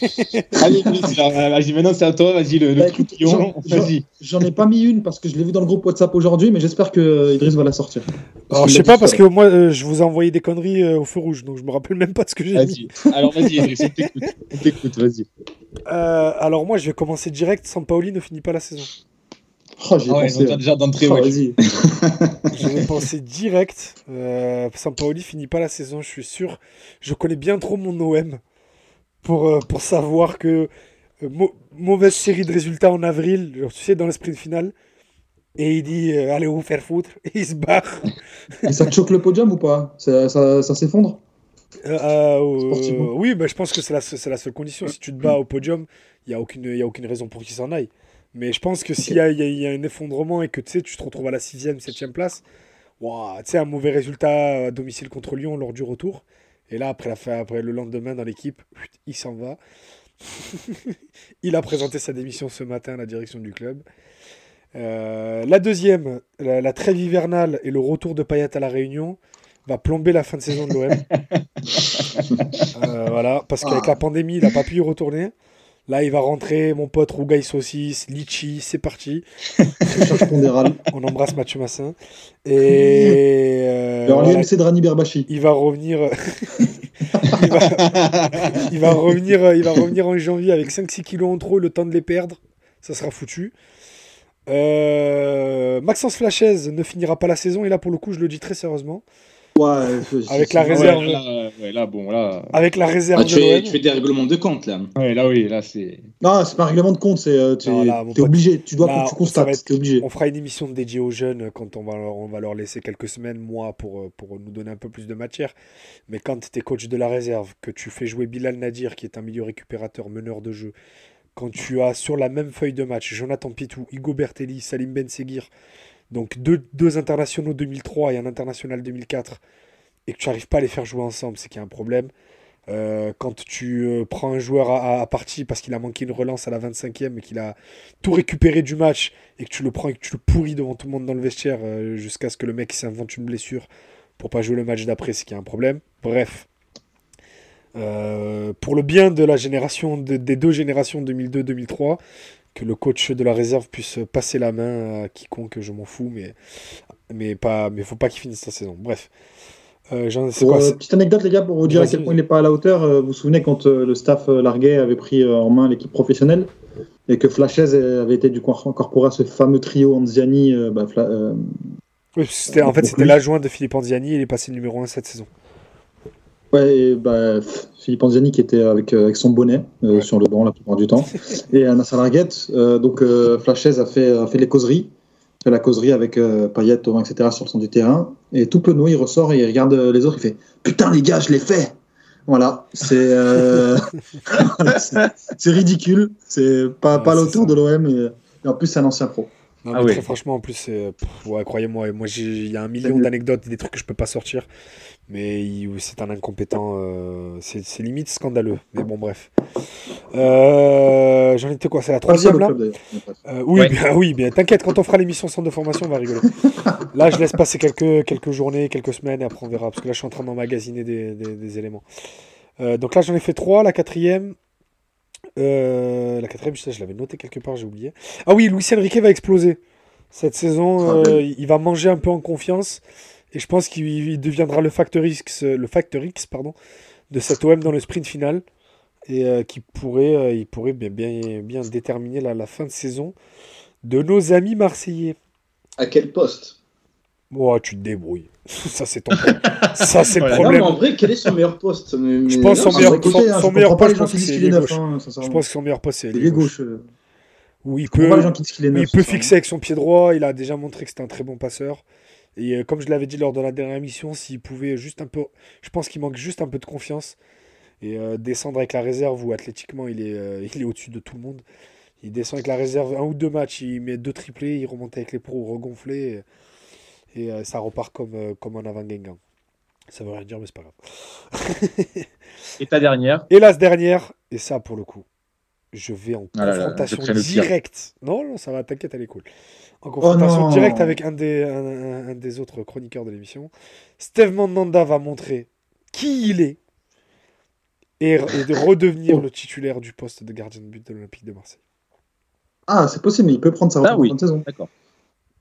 (laughs) Allez, euh, vas-y, maintenant c'est à toi, vas-y, le, le Bah, vas-y. J'en ai pas mis une parce que je l'ai vu dans le groupe WhatsApp aujourd'hui, mais j'espère que euh, Idriss va la sortir. Parce Alors qu'il je sais pas dit parce que moi euh, je vous ai envoyé des conneries euh, au feu rouge donc je me rappelle même pas de ce que j'ai mis. Vas-y. Alors, vas-y, Idriss, on t'écoute. On (laughs) t'écoute, vas-y. Euh, alors moi je vais commencer direct. Sampaoli ne finit pas la saison. Oh, j'y ai Ah ouais, pensé. déjà d'entrée, Oh, ouais. vas-y. (laughs) Je vais penser direct. Euh, Sampaoli finit pas la saison, je suis sûr. Je connais bien trop mon OM pour, euh, pour savoir que euh, mau- mauvaise série de résultats en avril, genre, tu sais, dans le sprint final. Et il dit euh, allez vous faire foutre (laughs) et il se barre. Et ça te choque le podium ou pas? Ça, ça, ça s'effondre? Euh, euh, Sportivement. oui, bah, je pense que c'est la, la seule condition. Si tu te bats au podium, il n'y a, aucune- il y a aucune raison pour qu'il s'en aille. Mais je pense que s'il y a, y y un effondrement et que tu sais, tu te retrouves à la 6ème, 7ème place, tu sais, un mauvais résultat à domicile contre Lyon lors du retour. Et là, après, la fin, après le lendemain dans l'équipe, il s'en va. (laughs) il a présenté sa démission ce matin à la direction du club. Euh, la deuxième, la, la trêve hivernale et le retour de Payet à la Réunion va plomber la fin de saison de l'OM. (laughs) Euh, voilà, parce qu'avec la pandémie, il n'a pas pu y retourner. Là, il va rentrer, mon pote Rougail Saucisse, Litchi, c'est parti. (laughs) On embrasse Mathieu Massin. Et euh, voilà, l'UMC de Rani Berbachi. il va revenir. (laughs) il, va, il va revenir, il va revenir en janvier avec 5-6 kilos en trop, le temps de les perdre. Ça sera foutu. Euh, Maxence Flachez ne finira pas la saison, et là pour le coup, je le dis très sérieusement. Ouais, Avec la réserve. Ouais, là, ouais, là, bon, là. Avec la réserve Ah, de tu, fais, l'OM. tu fais des règlements de compte, là. Ouais, là, oui, là, c'est. Non, c'est pas un règlement de compte, c'est euh, tu Non, là, mon es obligé, tu dois Là, tu constates, être- t'es obligé. On fera une émission dédiée aux jeunes quand on va leur, on va leur laisser quelques semaines, mois, pour, euh, pour nous donner un peu plus de matière. Mais quand tu es coach de la réserve, que tu fais jouer Bilal Nadir, qui est un milieu récupérateur, meneur de jeu, quand tu as sur la même feuille de match Jonathan Pitou, Hugo Bertelli, Salim Ben Seguir, donc deux, internationaux 2003 et un international 2004, et que tu n'arrives pas à les faire jouer ensemble, c'est qu'il y a un problème. Euh, quand tu euh, prends un joueur à, à- à partie parce qu'il a manqué une relance à la 25e et qu'il a tout récupéré du match et que tu le prends et que tu le pourris devant tout le monde dans le vestiaire euh, jusqu'à ce que le mec s'invente une blessure pour pas jouer le match d'après, c'est qu'il y a un problème. Bref. Pour le bien de la génération de- des deux générations 2002-2003, que le coach de la réserve puisse passer la main à quiconque, je m'en fous, mais mais pas mais faut pas qu'il finisse sa saison. Bref. Euh, quoi, euh, petite anecdote, les gars, pour vous dire à quel point il n'est pas à la hauteur. euh, vous vous souvenez quand le staff Larguet avait pris en main l'équipe professionnelle et que Flashez avait été du coup incorporé à ce fameux trio Anziani, bah, Oui, c'était- en fait, c'était l'adjoint de Philippe Anziani. Il est passé numéro 1 cette saison. Ouais, et, bah, Philippe Anziani qui était avec, euh, avec son bonnet euh, Ouais. sur le banc la plupart du temps. et Nasser Larguette, euh, donc euh, Flashez a fait, a fait les causeries, fait la causerie avec Payet, Thauvin, etc. sur le centre du terrain. Et tout penaud, il ressort et il regarde les autres, il fait Putain, les gars, je l'ai fait Voilà, c'est (laughs) ridicule. C'est pas, Ouais, pas ça. de l'OM. Et, et en plus, c'est un ancien pro. Non, Ah mais très franchement, en plus, c'est- ouais, croyez-moi, moi, j'ai- il y a un million d'anecdotes, des trucs que je peux pas sortir. Mais c'est un incompétent, euh, c'est limite scandaleux. Mais bon, bref. Euh, J'en étais quoi C'est la troisième là club. Euh, oui, Ouais. bien, oui, bien. T'inquiète, quand on fera l'émission centre de formation, on va rigoler. (laughs) Là, je laisse passer quelques, quelques journées, quelques semaines, et après on verra. Parce que là, je suis en train d'emmagasiner des, des, des éléments. Euh, donc là, j'en ai fait trois. La quatrième. Euh, la quatrième, je, sais, je l'avais noté quelque part, j'ai oublié. Ah oui, Luis Enrique va exploser. Cette saison, Ah, euh, il va manger un peu en confiance. Et je pense qu'il il deviendra le facteur X, le facteur X pardon, de cet OM dans le sprint final. Et euh, qui pourrait, il pourrait bien, bien, bien déterminer la, la fin de saison de nos amis marseillais. À quel poste? Oh, tu te débrouilles. (laughs) Ça, c'est ton problème. Ça, c'est le. Non, problème. mais en vrai, quel est son meilleur poste Mais- Je pense non, son meilleur- son- hein, son meilleur les poste, je pense que c'est gauche. hein, Je sincèrement. pense que son meilleur poste, c'est Il l'ailier est gauche. euh. Où il Je peut, les gens qui disent qu'il est où neuf. il peut fixer avec son pied droit. Il a déjà montré que c'était un très bon passeur. Et euh, comme je l'avais dit lors de la dernière émission, s'il pouvait juste un peu. Je pense qu'il manque juste un peu de confiance. Et euh, descendre avec la réserve où athlétiquement il est, euh, (laughs) il est au-dessus de tout le monde. Il descend avec la réserve un ou deux matchs, il met deux triplés, il remonte avec les pros regonflés. Et, et, euh, ça repart comme, euh, comme un avant Guingamp. Ça veut rien dire, mais c'est pas grave. (laughs) Et ta dernière? Ce dernière, et ça pour le coup, je vais en Ah là là, confrontation directe. Non, non, ça va, t'inquiète, elle est cool. En confrontation non. directe avec un des, un, un- un des autres chroniqueurs de l'émission. Steve Mandanda va montrer qui il est et, et de redevenir le titulaire du poste de gardien de but de l'Olympique de Marseille. Ah, c'est possible, mais il peut prendre sa Ah retraite en oui. saison. D'accord.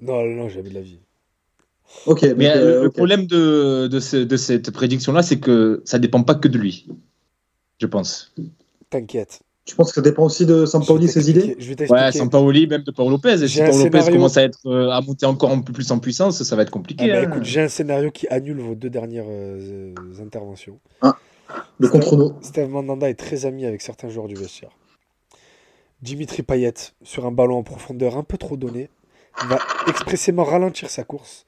Non, non, jamais de la vie. Ok, Mais donc, euh, euh, le problème de, de, ce- de cette prédiction-là, c'est que ça dépend pas que de lui. Je pense. T'inquiète. Tu penses que ça dépend aussi de Sampaoli, ses idées Je vais Ouais, t'expliquer. sans Paoli, même de Paolo Lopez. Et si J'ai un Paolo Lopez scénario. commence à, être, euh, à monter encore un peu plus en puissance, ça va être compliqué. Ah bah, hein. écoute, j'ai un scénario qui annule vos deux dernières euh, interventions. Le contre-nous. Steve Mandanda est très ami avec certains joueurs du vestiaire. Dimitri Payet, sur un ballon en profondeur un peu trop donné, va expressément ralentir sa course,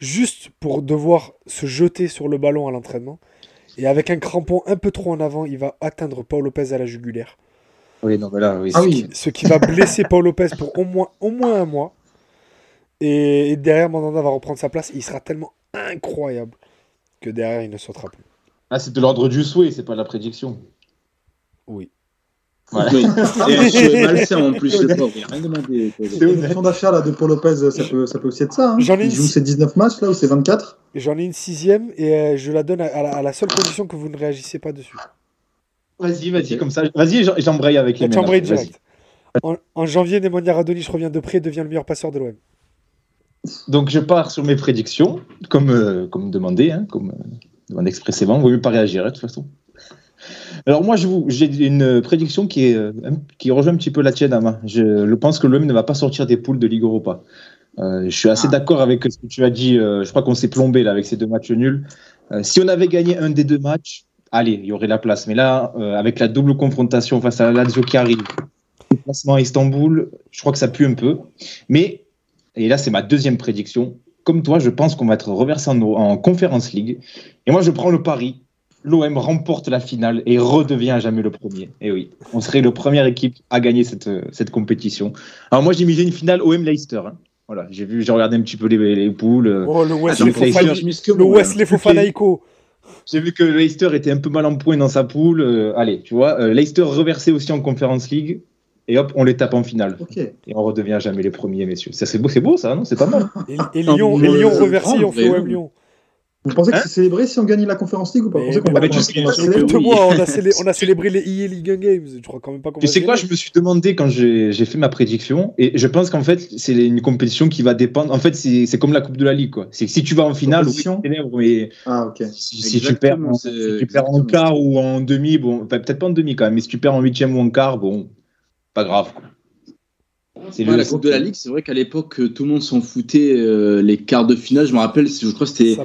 juste pour devoir se jeter sur le ballon à l'entraînement. Et avec un crampon un peu trop en avant, il va atteindre Paul Lopez à la jugulaire. Oui, non, mais là, oui. Ah oui. Ce qui va blesser Paul Lopez pour au moins, au moins un mois. Et, et derrière, Mandanda va reprendre sa place. Il sera tellement incroyable que derrière, il ne sautera plus. Ah, c'est de l'ordre du souhait, c'est pas de la prédiction. Oui. Voilà. Oui. Et un souhait malsain en plus, le pauvre, il a rien demandé. quoi. Et le fonds d'achat là, de Paul Lopez, ça peut, ça peut aussi être ça. Hein. J'en ai il une joue si- ses 19 matchs là ou ses 24 J'en ai une sixième et euh, je la donne à, à la, à la seule condition que vous ne réagissez pas dessus. Vas-y, vas-y, comme ça. Vas-y, j'embraye avec les vas-y. direct. En, en janvier, Nemanja Radonjic revient de près et devient le meilleur passeur de l'OM. Donc, je pars sur mes prédictions, comme, euh, comme demandé, hein, comme euh, demandé expressément. Vous ne mieux pas réagir, hein, de toute façon. Alors, moi, je vous- j'ai une prédiction qui, est, euh, qui rejoint un petit peu la tienne, Ama. Je, pense que l'OM ne va pas sortir des poules de Ligue Europa. Euh, je suis assez d'accord avec ce que tu as dit. euh, je crois qu'on s'est plombé là avec ces deux matchs nuls. Euh, si on avait gagné un des deux matchs, allez, il y aurait la place. Mais là, avec la double confrontation face à la Lazio qui arrive, le placement à Istanbul, je crois que ça pue un peu. Mais, et là, c'est ma deuxième prédiction. Comme toi, je pense qu'on va être reversé en, en Conference League. Et moi, je prends le pari. L'OM remporte la finale et redevient à jamais le premier. Et oui, on serait le première équipe à gagner cette, euh, cette compétition. Alors moi, j'ai misé une finale OM-Leicester. hein. Voilà, j'ai vu, j'ai regardé un petit peu les, les poules. euh, Oh, le Wesley Wesley Fofanaïko. J'ai vu que Leicester était un peu mal en point dans sa poule. euh, allez, tu vois, euh, Leicester reversé aussi en Conference League. Et hop, on les tape en finale. Ok. Et on redevient à jamais les premiers, messieurs. Ça, c'est beau, c'est beau, ça, non? C'est pas mal. Et, et Lyon, Ah, et Lyon euh, reversé, on fait OM. Lyon. Vous pensez que Hein c'est célébré si on gagne la Conférence League ou pas Vous pensez qu'on va. Moi, on a, célé- on a (laughs) célébré les EA League Games. Je crois quand même pas qu'on Tu sais quoi, je me suis demandé quand j'ai fait ma prédiction, et je pense qu'en fait, c'est une compétition qui va dépendre. En fait, c'est comme la Coupe de la Ligue, quoi. C'est que si tu vas en finale, oui, Compétition. tu t'énerves, mais Ah, ok. si, si tu perds, en, c'est si tu perds en exactement quart ou en demi, bon, peut-être pas en demi quand même, mais si tu perds en huitième ou en quart, bon, pas grave. quoi. C'est Ouais, la Coupe de la Ligue, c'est vrai qu'à l'époque, euh, tout le monde s'en foutait. euh, les quarts de finale, je me rappelle, je crois que c'était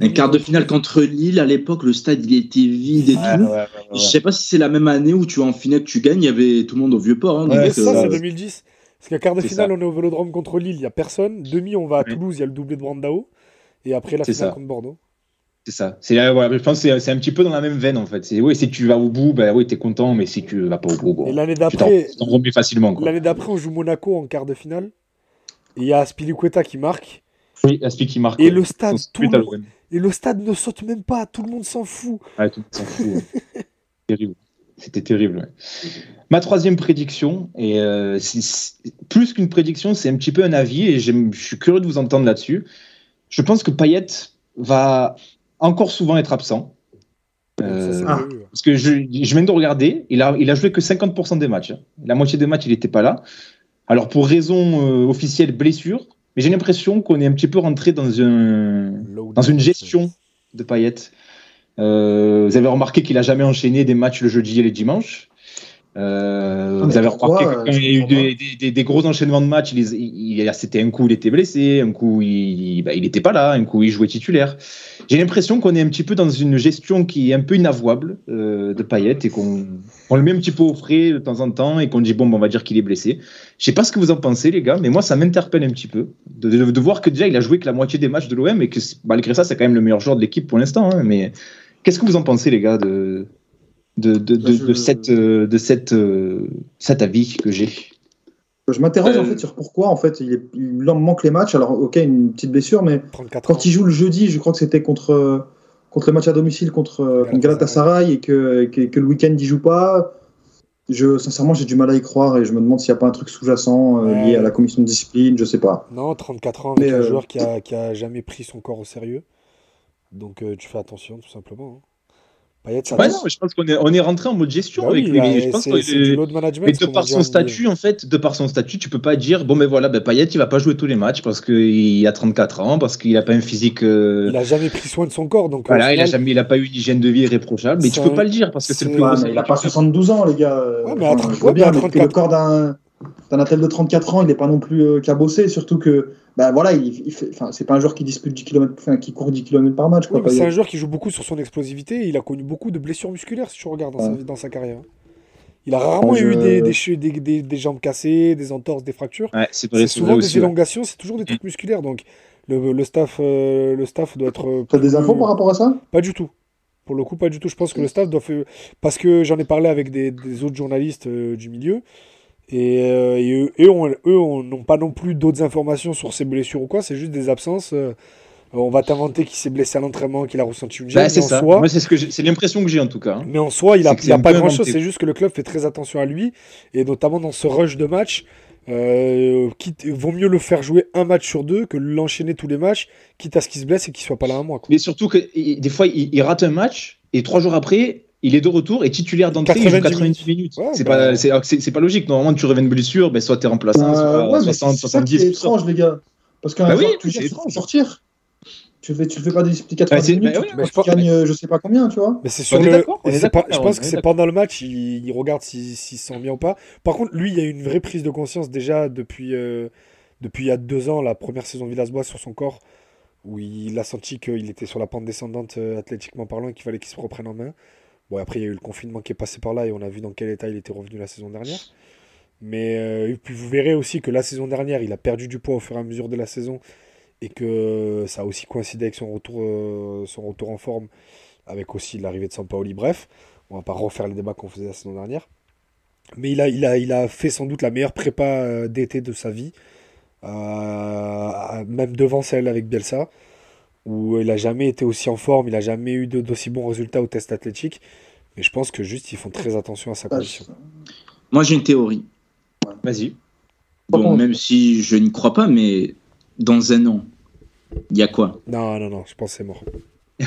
un quart de finale contre Lille. À l'époque, le stade il était vide et Ouais, tout. ouais, ouais, ouais, Je sais pas si c'est la même année où tu vas en finale, que tu gagnes, il y avait tout le monde au vieux port. hein, Ouais, donc, Mais ça, euh, c'est 2010. Parce qu'à quart de finale, ça. on est au Vélodrome contre Lille, il n'y a personne. Demi, on va à. Toulouse, il y a le doublé de Brandao. Et après, la C'est finale ça. contre Bordeaux. C'est ça. C'est là, voilà, je pense que c'est- un petit peu dans la même veine en fait. C'est oui, si tu vas au bout, ben oui, t'es content, mais si tu vas pas au bout, bon, Et l'année d'après, tu t'en remets facilement. L'année d'après, on joue Monaco en quart de finale. Il y a Spilicueta qui marque. Oui, Aspi qui marque. Et ouais. le stade, tout le-. Et le stade ne saute même pas, tout le monde s'en fout. Ouais, tout le monde s'en fout. ouais. (laughs) terrible. C'était terrible. ouais. Ma troisième prédiction, et euh, plus qu'une prédiction, c'est un petit peu un avis, et je suis curieux de vous entendre là-dessus. Je pense que Payet va encore souvent être absent. Euh, Ça, ah. Parce que je, je viens de regarder, il a, il a joué que 50% des matchs. hein. La moitié des matchs, il n'était pas là. Alors, pour raison euh, officielle, blessure, mais j'ai l'impression qu'on est un petit peu rentré dans, un, Low dans une gestion de Payet. Euh, vous avez remarqué qu'il a jamais enchaîné des matchs le jeudi et les dimanches. Euh, vous avez remarqué que quand il y a eu des, des- des- des gros enchaînements de matchs, il, il- il- c'était un coup il était blessé, un coup il bah, il était pas là, un coup il jouait titulaire. J'ai l'impression qu'on est un petit peu dans une gestion qui est un peu inavouable euh, de Payet et qu'on on le met un petit peu au frais de temps en temps et qu'on dit bon, on va dire qu'il est blessé. Je sais pas ce que vous en pensez les gars, mais moi ça m'interpelle un petit peu de, de- de voir que déjà il a joué que la moitié des matchs de l'OM et que malgré ça c'est quand même le meilleur joueur de l'équipe pour l'instant. hein, mais qu'est-ce que vous en pensez les gars de de, de, de, Je- de cette euh, de cette euh, cet avis que j'ai Je m'interroge Euh, en fait sur pourquoi en fait il, est, il manque les matchs. Alors ok, une petite blessure, mais 34 ans. quand il joue le jeudi, je crois que c'était contre contre le match à domicile contre, euh, contre Galatasaray et que, que, que le week-end il joue pas. Je, sincèrement, j'ai du mal à y croire et je me demande s'il n'y a pas un truc sous-jacent euh, Ouais. lié à la commission de discipline, je sais pas. Non, 34 ans avec Mais, un euh, joueur qui a, qui a jamais pris son corps au sérieux. Donc euh, tu fais attention, tout simplement. hein. Payet, ça Ouais, non, je pense qu'on est, on est rentré en mode gestion Bah avec oui, lui. là, mais je pense c'est que c'est du load management. mais de par son statut, en fait, de par son statut, tu peux pas dire bon, ben voilà, ben Payet, il va pas jouer tous les matchs parce qu'il a 34 ans, parce qu'il a pas un physique. euh, Il a jamais pris soin de son corps, donc Voilà, il a jamais, il a pas eu une hygiène de vie irréprochable, mais tu peux pas le dire parce que c'est le plus Ouais, gros. mais il a pas 72 ans, les gars. Ouais, mais à Enfin, 30 je vois ouais, mais bien, à mais que 34 le corps d'un d'un athlète de 34 ans, il n'est pas non plus euh, cabossé, surtout que bah, voilà, il, il fait, enfin, c'est pas un joueur qui dispute 10 km, enfin, qui court 10 km par match. Oui, c'est un joueur qui joue beaucoup sur son explosivité. Il a connu beaucoup de blessures musculaires, si tu regardes dans, sa, Ouais. dans sa carrière. Il a rarement eu des, des, des, des- des jambes cassées, des entorses, des fractures. Ouais, c'est souvent des ouais. élongations, c'est toujours des trucs musculaires. Donc le, le staff, euh, le staff doit être. euh, T'as des plus- infos par rapport à ça? Pas du tout. Pour le coup, pas du tout. Je pense que le staff doit faire. Parce que j'en ai parlé avec des, des autres journalistes euh, du milieu. Et, euh, et eux, eux, ont- eux ont- n'ont pas non plus d'autres informations sur ses blessures ou quoi. C'est juste des absences. euh, on va t'inventer qu'il s'est blessé à l'entraînement, qu'il a ressenti une gêne. Bah, c'est ça. soi, Moi, c'est ce que j'ai- c'est l'impression que j'ai en tout cas. hein. mais en soi, il a, C'est que il c'est a un pas peu grand chose. inventé. C'est juste que le club fait très attention à lui. Et notamment dans ce rush de match. Euh, quitte, vaut mieux le faire jouer un match sur deux que l'enchaîner tous les matchs, quitte à ce qu'il se blesse et qu'il soit pas là un mois. Quoi. Mais surtout que des fois, il, il rate un match et trois jours après, il est de retour et titulaire d'entrée, il joue 90 90 minutes. Ouais, c'est bah- pas, c'est, c'est- c'est pas logique. Normalement, tu reviens de blessure, ben, soit t'es remplaçant, Euh, soit ouais, mais 60, c'est ça qui 70. est étrange, les gars. Parce qu'un Bah joueur oui, tu c'est gères, tu peux étrange. sortir. Tu le fais, tu fais pas disputer 90 Bah, c'est- minutes, bah oui, tu, tu gagnes euh, je sais pas combien, tu vois. Mais c'est sur On le. est c'est pas- je pense que c'est pendant le match, il, il regarde s'il s'il se sent bien ou pas. Par contre, lui, il y a eu une vraie prise de conscience déjà depuis, euh, depuis il y a deux ans, la première saison de Villas-Boas sur son corps, où il a senti qu'il était sur la pente descendante euh, athlétiquement parlant et qu'il fallait qu'il se reprenne en main. Bon, après, il y a eu le confinement qui est passé par là et on a vu dans quel état il était revenu la saison dernière. Mais euh, puis vous verrez aussi que la saison dernière, il a perdu du poids au fur et à mesure de la saison et que ça a aussi coïncidé avec son retour, euh, en forme, avec aussi l'arrivée de Sampaoli. Bref, on va pas refaire les débats qu'on faisait la saison dernière. Mais il a, fait sans doute la meilleure prépa euh, d'été de sa vie, même devant celle avec Bielsa, où il a jamais été aussi en forme, il a jamais eu de- d'aussi bons résultats au test athlétique. Mais je pense que juste ils font très attention à sa condition. Moi, j'ai une théorie. Vas-y. Bon, même si je n'y crois pas, mais dans un an, il y a quoi? Non, non, non, je pense que c'est mort. (laughs)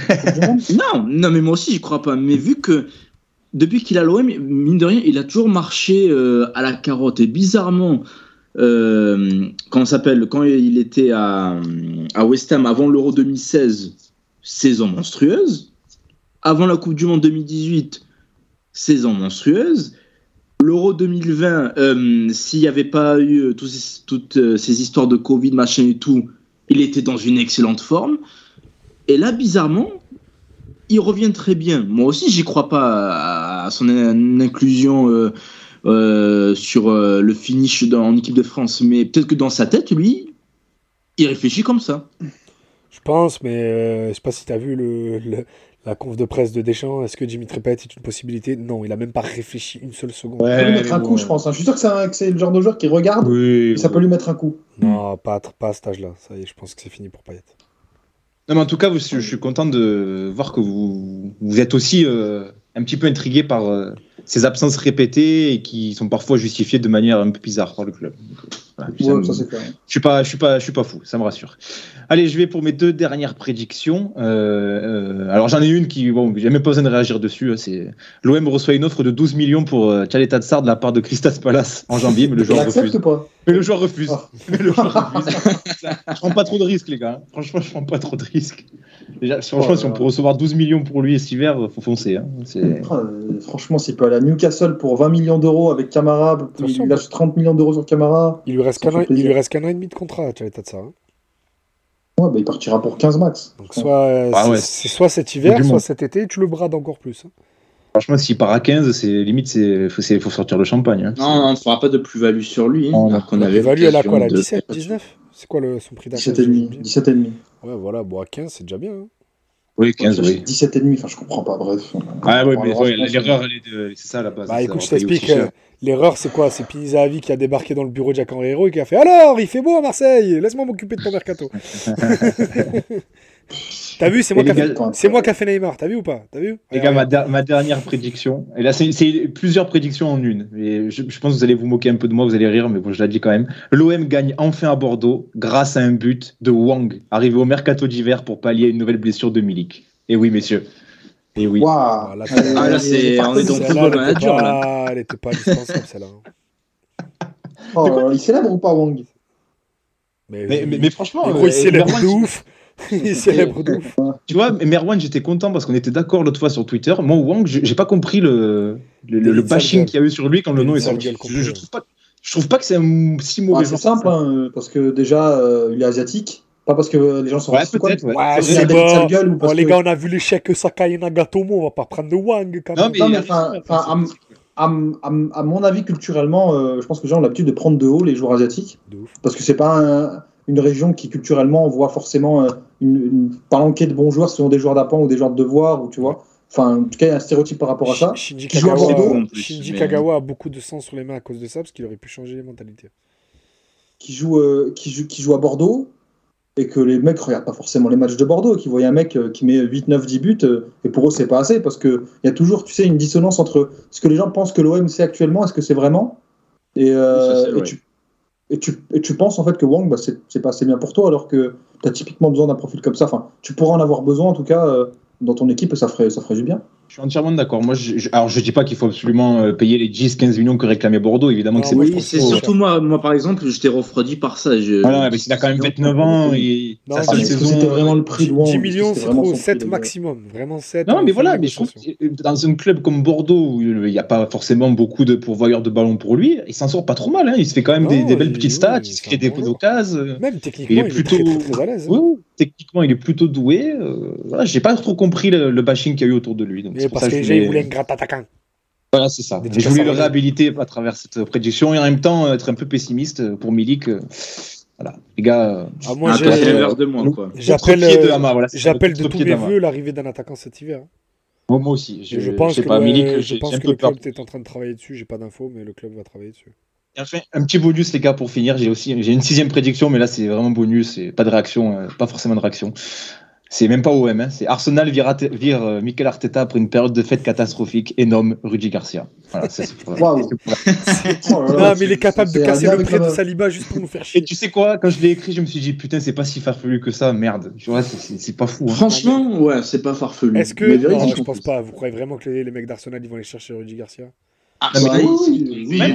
non, non, mais moi aussi, j'y crois pas. Mais vu que depuis qu'il a l'OM, mine de rien, il a toujours marché euh, à la carotte. Et bizarrement, euh, quand, s'appelle, quand il était à, à West Ham avant l'Euro 2016, saison monstrueuse. Avant la Coupe du Monde 2018, saison monstrueuse. L'Euro 2020, euh, s'il n'y avait pas eu toutes ces histoires de Covid, machin et tout, il était dans une excellente forme. Et là, bizarrement, il revient très bien. Moi aussi, j'y crois pas à son inclusion euh, euh, sur euh, le finish dans, en équipe de France, mais peut-être que dans sa tête, lui, il réfléchit comme ça. Je pense, mais je sais pas si tu as vu le, la conf de presse de Deschamps. Est-ce que Dimitri Payet est une possibilité? Non, il a même pas réfléchi une seule seconde. ça peut lui mettre un coup, je pense. Hein. Je suis sûr que c'est le genre de joueur qui regarde et ça peut lui mettre un coup. Non, pas, pas à cet âge-là. Ça y est, je pense que c'est fini pour Payet. Non, mais en tout cas, je, suis content de voir que vous, vous êtes aussi euh, un petit peu intrigué par euh, ces absences répétées et qui sont parfois justifiées de manière un peu bizarre par le club. je suis pas, je suis pas, je suis pas fou, ça me rassure. Allez, je vais pour mes deux dernières prédictions. Euh, alors j'en ai une qui, bon, j'ai même pas besoin de réagir dessus. Hein, c'est l'OM reçoit une offre de 12 millions pour euh, Tchaleta Tsar de la part de Christas Palace en janvier, mais le (laughs) joueur refuse. Mais le joueur refuse. (laughs) Oh. le joueur (laughs) refuse. je prends pas trop de risques, les gars. Franchement, je prends pas trop de risques. Déjà, franchement, si on peut recevoir 12 millions pour lui cet hiver, faut foncer. Hein. Ah, euh, franchement, s'il peut aller à Newcastle pour 20 millions d'euros avec Camara, il lâche 30 millions d'euros sur Camara. Il lui reste qu'un an, il lui reste qu'un an et demi de contrat, Tchaleta Tsar. Hein. Ouais, bah, il partira pour 15 max. Donc soit, ah c'est soit cet hiver, soit cet été, tu le brades encore plus. Hein. Franchement, s'il part à 15, c'est limite, c'est faut, faut, sortir le champagne. Hein. Non, on ne fera pas de plus-value sur lui. Hein, la plus-value, elle a quoi, la 17, 19 C'est quoi le, son prix d'achat 17,5. 17,5. Ouais, voilà, bon, à 15, c'est déjà bien. Hein. Oui, 15, oui. 17,5, enfin, je comprends pas, bref. Ah, ouais, mais l'erreur, c'est ça à la base. Bah, écoute, je t'explique. L'erreur, c'est quoi? C'est Pinizahavi qui a débarqué dans le bureau de Jacques Henriero et qui a fait Alors, il fait beau à Marseille, laisse-moi m'occuper de ton mercato. (laughs) T'as vu, c'est moi, qui a fait Neymar, t'as vu ou pas? As vu? Les gars, ma, dernière prédiction, et là c'est plusieurs prédictions en une, et je, pense que vous allez vous moquer un peu de moi, vous allez rire, mais bon, je l'ai dit quand même. L'OM gagne enfin à Bordeaux grâce à un but de Wang, arrivé au mercato d'hiver pour pallier une nouvelle blessure de Milik. Et oui, messieurs, et oui. Ah, là, ah, c'est, on est dans le football manager là. Elle était pas indispensable celle-là. Oh, il célèbre ou pas Wang? Mais, mais, mais, franchement, il célèbre de ouf. Il célèbre de ouf. Tu vois, Merwan, j'étais content parce qu'on était d'accord l'autre fois sur Twitter. Moi, Wang, j'ai pas compris le, le, le bashing qu'il y a eu sur lui quand le nom est sorti. Je, je, trouve pas, je trouve pas que c'est un si mauvais ah, C'est simple, hein, parce que déjà, euh, il est asiatique. Pas parce que les gens sont ouais, peut-être. Ouais. Ouais, c'est bon. Gueule, ou parce oh, les gars, on a vu l'échec Sakai et Nagatomo, on va pas prendre de Wang. Quand non, mais, non, mais enfin, à, à, mon avis, culturellement, euh, je pense que les gens ont l'habitude de prendre de haut les joueurs asiatiques. Parce que c'est pas un, une région qui, culturellement, voit forcément euh, une, une palanquée de bons joueurs, ce sont des joueurs d'appan ou des joueurs de devoir, ou tu vois. Enfin, en tout cas, il y a un stéréotype par rapport à ça. Shinji, Kagawa, Shinji Kagawa a beaucoup de sang sur les mains à cause de ça, parce qu'il aurait pu changer les mentalités. Qui joue, euh, qui, joue, qui joue à Bordeaux, et que les mecs regardent pas forcément les matchs de Bordeaux, qui voient un mec euh, qui met 8, 9, 10 buts, euh, et pour eux c'est pas assez, parce qu'il y a toujours, tu sais, une dissonance entre ce que les gens pensent que l'OM c'est actuellement, est-ce que c'est vraiment? Et, euh, et, tu, et, tu, et, penses en fait que Wang, bah, c'est pas assez bien pour toi, alors que tu as typiquement besoin d'un profil comme ça, enfin, tu pourras en avoir besoin en tout cas dans ton équipe, ça ferait, ça ferait du bien. Je suis entièrement d'accord. Moi, je, alors je dis pas qu'il faut absolument euh, payer les 10-15 millions que réclamait Bordeaux. Évidemment que c'est. Oui, c'est surtout moi, moi par exemple, j'étais refroidi par ça. Je... Voilà, mais il a quand même 29 ans et non, C'était vraiment le prix de 10 millions, c'est trop. 7 maximum, vraiment 7. Non, mais voilà, mais je trouve que dans un club comme Bordeaux où il n'y a pas forcément beaucoup de pourvoyeurs de ballons pour lui, il s'en sort pas trop mal. Hein. Il se fait quand même des, belles petites stats, il se crée des occasions. Même techniquement, il est plutôt très à l'aise. Techniquement, il est plutôt doué. Euh, voilà, j'ai pas trop compris le bashing qu'il y a eu autour de lui. Parce que voulait un grand attaquant. Voilà, c'est ça. je voulais le réhabiliter à travers cette prédiction et en même temps être un peu pessimiste pour Milik. Voilà, les gars. Ah, moi, J'appelle de tous mes voeux l'arrivée d'un attaquant cet hiver. moi aussi. Je, je pense que, pas, Milik, je pense que le club est en train de travailler dessus. J'ai pas d'infos, mais le club va travailler dessus. Enfin, un petit bonus, les gars, pour finir. J'ai aussi j'ai une sixième prédiction, mais là, c'est vraiment bonus. Et pas de réaction, euh, pas forcément de réaction. C'est même pas OM, hein, c'est Arsenal vire, vire euh, Mikel Arteta après une période de fête catastrophique et nomme Rudy Garcia. Voilà, ça, Oh là (laughs) Non, mais il est capable de casser le prêt de Saliba juste pour nous faire Et chier. tu sais quoi, quand je l'ai écrit, je me suis dit putain, c'est pas si farfelu que ça, merde. Tu vois, c'est- pas fou. hein. Franchement, ouais, c'est pas farfelu. Est-ce que. Mais Non, je en pense pas. Vous croyez vraiment que les, les mecs d'Arsenal ils vont aller chercher Rudy Garcia? Ah, ils-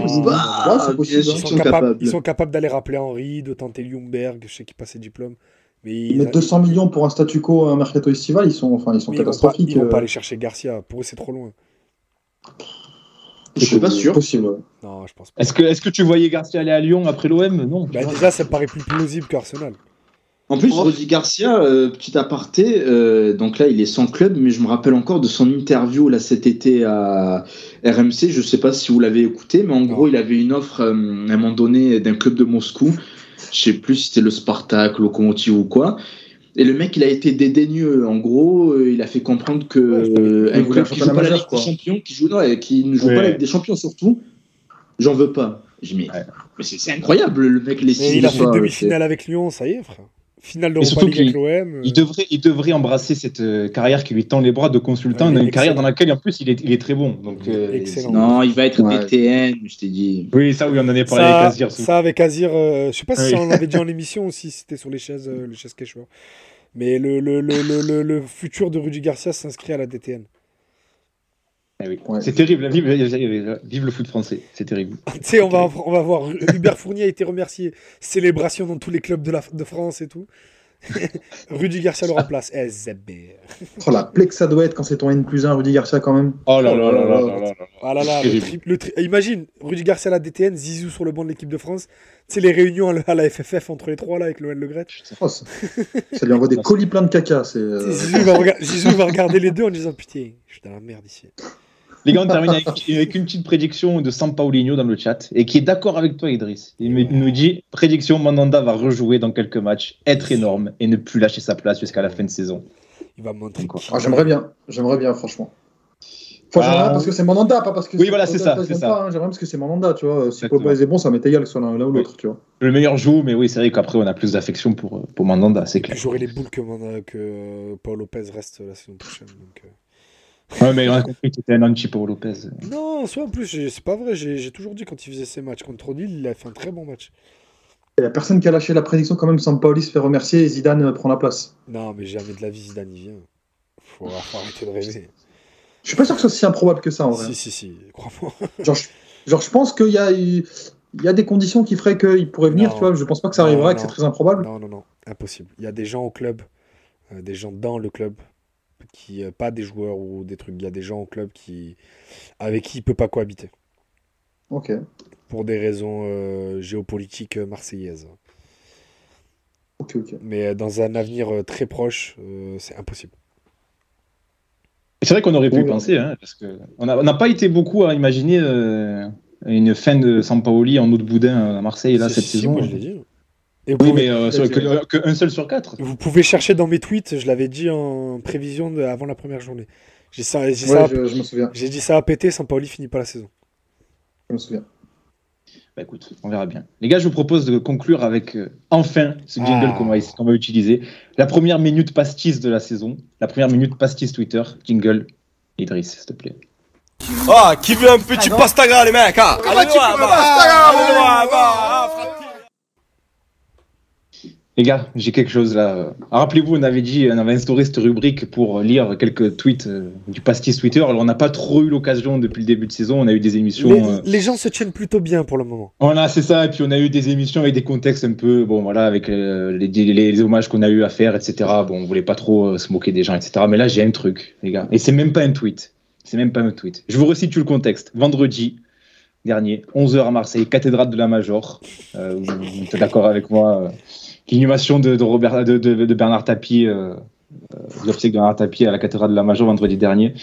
sont, capables, capables. ils sont capables d'aller rappeler Henry, de tenter Ljungberg, je sais qu'il passe ses diplômes. Mais ils, Ils mettent 200 millions pour un statu quo, un mercato estival, ils sont, enfin, ils sont mais ils vont pas, catastrophiques. ils vont pas euh, aller chercher Garcia. Pour eux, c'est trop loin. Je suis pas sûr. Possible. Non, je pense pas. Est-ce que, est que tu voyais Garcia aller à Lyon après l'OM Non. Bah, déjà, ça me paraît plus plausible qu'Arsenal. En plus, Oh. Rudy Garcia, euh, petit aparté, euh, donc là, il est sans club, mais je me rappelle encore de son interview là cet été à RMC. Je sais pas si vous l'avez écouté, mais en Non. gros, il avait une offre euh, à un moment donné d'un club de Moscou. Je sais plus si c'était le Spartak, Lokomotiv ou quoi. Et le mec, il a été dédaigneux. En gros, euh, il a fait comprendre que Ouais, euh, un voulait club qui joue pas la majeur, Ligue quoi. des Champions, qui joue non, qui ne joue Ouais. pas la Ligue des Champions surtout, j'en veux pas. Je dis, mais, Ouais. mais c'est incroyable, le mec les Mais il a fait demi-finale avec Lyon, ça y est, frère. Finale d'Europa surtout League avec qu'il- l'OM. euh, Il devrait, il devrait embrasser cette euh, carrière qui lui tend les bras de consultant, Ouais, est une carrière dans laquelle en plus il est, il est très bon. Donc, euh, Excellent. Non, il va être Ouais. DTN, je t'ai dit. Oui, ça, oui, on en avait parlé ça, avec Azir. ça avec Azir, euh, je sais pas si Oui. ça, on l'avait dit en (laughs) émission ou si c'était sur les chaises, euh, les chaises quechua. Mais le, le, le, le, le, le futur de Rudy Garcia s'inscrit à la DTN. Eh oui. Ouais. C'est terrible, vive, vive le foot français, c'est terrible. (laughs) tu sais, on va, on va voir, Hubert Fournier a été remercié. Célébration dans tous les clubs de, la, de France et tout. (laughs) Rudy Garcia le remplace. Eh. (laughs) Oh, la plaie que ça doit être quand c'est ton N plus 1, Rudy Garcia, quand même. Oh là là là là là là. Ah là là, le Terrible. tri- le tri- imagine, Rudy Garcia à la DTN, Zizou sur le banc de l'équipe de France. Tu sais, les réunions à la- à la FFF entre les trois, là, avec Noël Le Gret. Oh, ça... ça lui envoie des colis pleins de caca. Euh, Tu sais, Zizou, va rega- Zizou va regarder les deux en disant Putain, je suis dans la merde ici. Les gars, on termine avec, avec une petite prédiction de Sampaolinho dans le chat et qui est d'accord avec toi, Idriss. Il nous dit prédiction Mandanda va rejouer dans quelques matchs, être énorme et ne plus lâcher sa place jusqu'à la fin de saison. Il va montrer. Qui- Ah, j'aimerais bien, j'aimerais bien, franchement. Enfin, Ah. parce que c'est mon mandat, pas parce que. Oui, voilà, c'est ça, c'est ça. pas, hein, J'aimerais parce que c'est mon mandat, tu vois. Si. Lopez est bon, ça m'est égal que ce soit l'un l'un ou l'autre, tu vois. Le meilleur joue, mais oui, c'est vrai qu'après on a plus d'affection pour, pour Mandanda, c'est clair. J'aurai les boules que, mon- que euh, Paul Lopez reste la saison prochaine. donc, euh. Ouais, mais on a compris que c'était un anti pour Lopez. Non, soit en plus, c'est pas vrai. J'ai toujours dit quand il faisait ses matchs contre Lille, il a fait un très bon match. Il n'y a personne qui a lâché la prédiction quand même. Sampaoli se fait remercier et Zidane euh, prend la place. Non, mais jamais de la vie, Zidane, il vient. Faut, (laughs) faut arrêter de rêver. Je suis pas sûr que ce soit si improbable que ça, en vrai. Si, si, si, crois-moi. (laughs) Genre, je, genre, je pense qu'il y a, il y a des conditions qui feraient qu'il pourrait venir, Non. tu vois. Je pense pas que ça Non, arrivera, que non. c'est très improbable. Non, non, non, impossible. Il y a des gens au club, euh, des gens dans le club, qui, euh, pas des joueurs ou des trucs. Il y a des gens au club qui, avec qui il peut pas cohabiter Ok. pour des raisons euh, géopolitiques euh, marseillaises. Ok, ok. Mais dans un avenir très proche, euh, c'est impossible. Et C'est vrai qu'on aurait pu y penser, hein, parce que on n'a pas été beaucoup à imaginer euh, une fin de Sampaoli en eau de boudin à Marseille là cette si, saison. moi, je l'ai dit. Et vous, Oui, pouvez, mais euh, que, que un seul sur quatre. vous pouvez chercher dans mes tweets, je l'avais dit en prévision de, avant la première journée. J'ai ça, j'ai Ouais, ça, je, je me souviens. j'ai dit ça a pété, Sampaoli finit pas la saison. Je me souviens. Bah écoute, on verra bien. Les gars, je vous propose de conclure avec euh, enfin ce jingle Ah. qu'on va, qu'on va utiliser. La première minute pastis de la saison. La première minute pastis Twitter. Jingle. Idriss, s'il te plaît. Ah, qui veut un petit pastaga, les mecs hein Allez. Allez ah, frappille. Les gars, j'ai quelque chose là. Euh, Rappelez-vous, on avait dit, on avait instauré cette rubrique pour lire quelques tweets euh, du pastis Twitter. Alors, on n'a pas trop eu l'occasion depuis le début de saison. On a eu des émissions. Les, euh, les gens se tiennent plutôt bien pour le moment. Voilà, c'est ça. Et puis on a eu des émissions avec des contextes un peu, bon voilà, avec euh, les, les, les hommages qu'on a eu à faire, etc. Bon, on voulait pas trop euh, se moquer des gens, etc. Mais là, j'ai un truc, les gars. Et c'est même pas un tweet. C'est même pas un tweet. Je vous resitue le contexte. Vendredi dernier, 11h à Marseille, cathédrale de la Major. Euh, vous, vous êtes d'accord avec moi L'inhumation de, Robert, de, Bernard Tapie, euh, euh, de Bernard Tapie à la cathédrale de la Major vendredi dernier.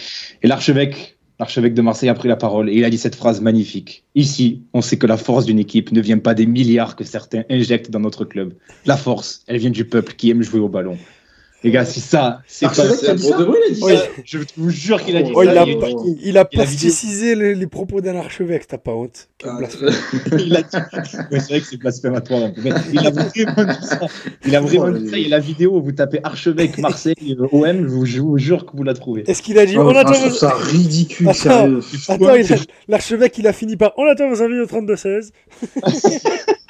Et l'archevêque L'archevêque de Marseille a pris la parole et il a dit cette phrase magnifique. Ici, on sait que la force d'une équipe ne vient pas des milliards que certains injectent dans notre club. La force, elle vient du peuple qui aime jouer au ballon. Les gars, c'est ça. C'est pas. Ça Pour de vrai, il a dit Oui. ça. Je vous jure qu'il a dit Oh, ça. Il- a il a plasticisé les, les propos d'un archevêque, t'as pas honte Ah, (laughs) il a dit. Ouais, c'est vrai que c'est blasphématoire un peu. Mais il a vraiment dit ça. Il a vraiment dit ça. Il y a la vidéo, vous tapez Archevêque Marseille euh, OM, je vous, je vous jure que vous la trouvez. Est-ce qu'il a dit Oh, On enfin, attend je trouve vos- ça ridicule, Attends. sérieux. L'archevêque il a fini par On attend vos avis au 32-16.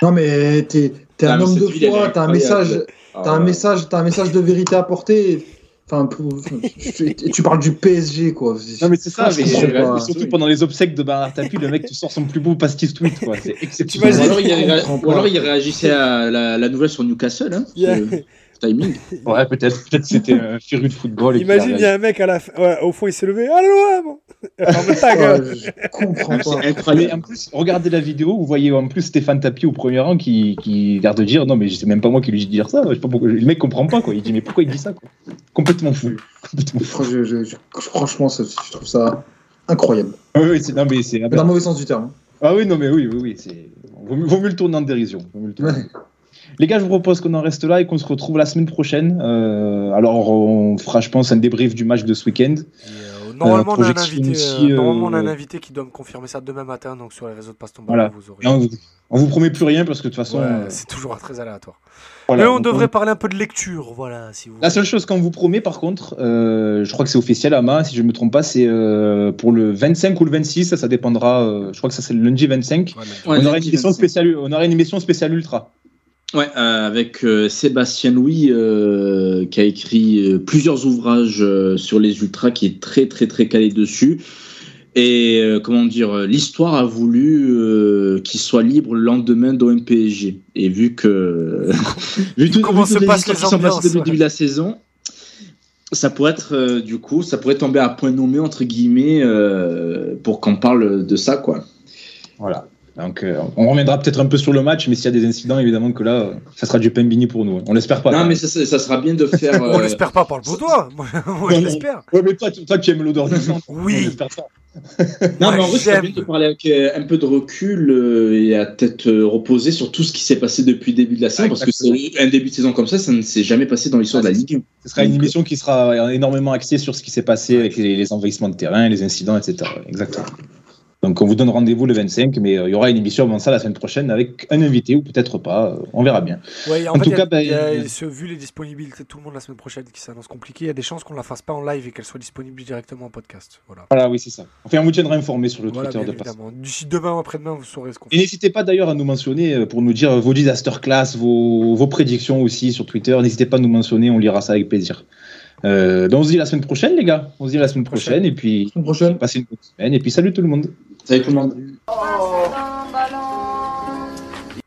Non, mais t'es Ah, un homme de foi, t'as un message, Ah, t'as un message, t'as un message de vérité à porter. Enfin, et tu parles du PSG, quoi. Non, mais c'est ça, Je mais, euh, surtout pendant les obsèques de Bernard Tapie, le mec te sort son plus beau pastis tweet, quoi. C'est exceptionnel. Alors, il, ré- Je comprends ou alors pas. il réagissait à la, la nouvelle sur Newcastle, hein, Yeah. timing. Ouais, peut-être, peut-être c'était un féru de football. Imagine, il y a un mec à la ouais, au fond il s'est levé Allô, (laughs) Ouais, je comprends pas. En plus, regardez la vidéo, vous voyez en plus Stéphane Tapie au premier rang qui, qui a l'air de dire non mais c'est même pas moi qui lui dis de dire ça, je sais pas pourquoi. Le mec comprend pas quoi, il dit mais pourquoi il dit ça quoi? Complètement fou. Complètement fou. Je- je- je- franchement, ça- je trouve ça incroyable. Ah oui, c'est, non mais c'est dans le mauvais sens du terme. Ah oui non mais oui oui oui c'est vaut, mieux- vaut mieux le tourner en dérision. Vaut mieux le tourner. Les gars, je vous propose qu'on en reste là et qu'on se retrouve la semaine prochaine. Euh, alors on fera je pense un débrief du match de ce week-end. Euh, normalement, on a un projection invité, aussi, euh, normalement, on a un euh, invité qui doit me confirmer ça demain matin. Donc, sur les réseaux de Passe ton Voilà. Vous aurez. On, vous- on vous promet plus rien parce que de toute façon. Ouais, euh, c'est toujours très aléatoire. voilà, Mais on devrait parler un peu de lecture, voilà, si vous. La seule chose qu'on vous promet, par contre, euh, je crois que c'est officiel, Ama, si je ne me trompe pas, c'est euh, pour le 25 ou le 26, ça, ça dépendra. euh, je crois que ça c'est le lundi 25. Ouais, mais- Ouais, on, aura une lundi émission 25. spéciale, on aura une émission spéciale ultra. Ouais, euh, avec euh, Sébastien Louis, euh, qui a écrit plusieurs ouvrages sur les ultras, qui est très très très calé dessus. Et comment dire, l'histoire a voulu qu'il soit libre le lendemain d'OM-PSG. Et vu que (laughs) vu, tout, Comment vu se les les qui sont passées ambiances, depuis le ouais. début de la saison, ça pourrait être du coup, ça pourrait tomber à point nommé entre guillemets pour qu'on parle de ça quoi. Voilà. Donc, euh, on reviendra peut-être un peu sur le match, mais s'il y a des incidents, évidemment que là, euh, ça sera du Pembini pour nous. On l'espère pas. non mais ça, sera bien de (laughs) faire. On euh, l'espère pas par le beau doigt. Moi, (laughs) moi, je l'espère. Ouais, mais toi, tu- toi, tu aimes l'odeur du sang. Oui. On ça. Non, Ouais, mais en vrai, c'est bien de parler avec euh, un peu de recul euh, et à tête euh, reposée sur tout ce qui s'est passé depuis le début de la saison, parce que c'est un début de saison comme ça, ça ne s'est jamais passé dans l'histoire de la Ligue. Ce sera une émission qui sera énormément axée sur ce qui s'est passé avec les, les envahissements de terrain, les incidents, etc. Exactement. Donc on vous donne rendez-vous le 25, mais euh, il y aura une émission avant ça la semaine prochaine avec un invité ou peut-être pas, euh, on verra bien. Ouais, en, En fait, tout a- cas, bah, a- il- ce- vu les disponibilités de tout le monde la semaine prochaine qui s'annonce compliqué, il y a des chances qu'on la fasse pas en live et qu'elle soit disponible directement en podcast. Voilà. Voilà, oui, c'est ça. Enfin, on vous tiendra informé sur le Voilà, Twitter de Passe. D'ici demain ou après-demain, vous saurez ce qu'on Et fait. n'hésitez pas d'ailleurs à nous mentionner euh, pour nous dire euh, vos disaster class, vos, vos prédictions aussi sur Twitter. N'hésitez pas à nous mentionner, on lira ça avec plaisir. Euh, donc on se dit la semaine prochaine, les gars. On se dit la semaine prochaine, et puis La semaine prochaine. passez une bonne semaine, et puis salut tout le monde. Salut tout le monde. Oh,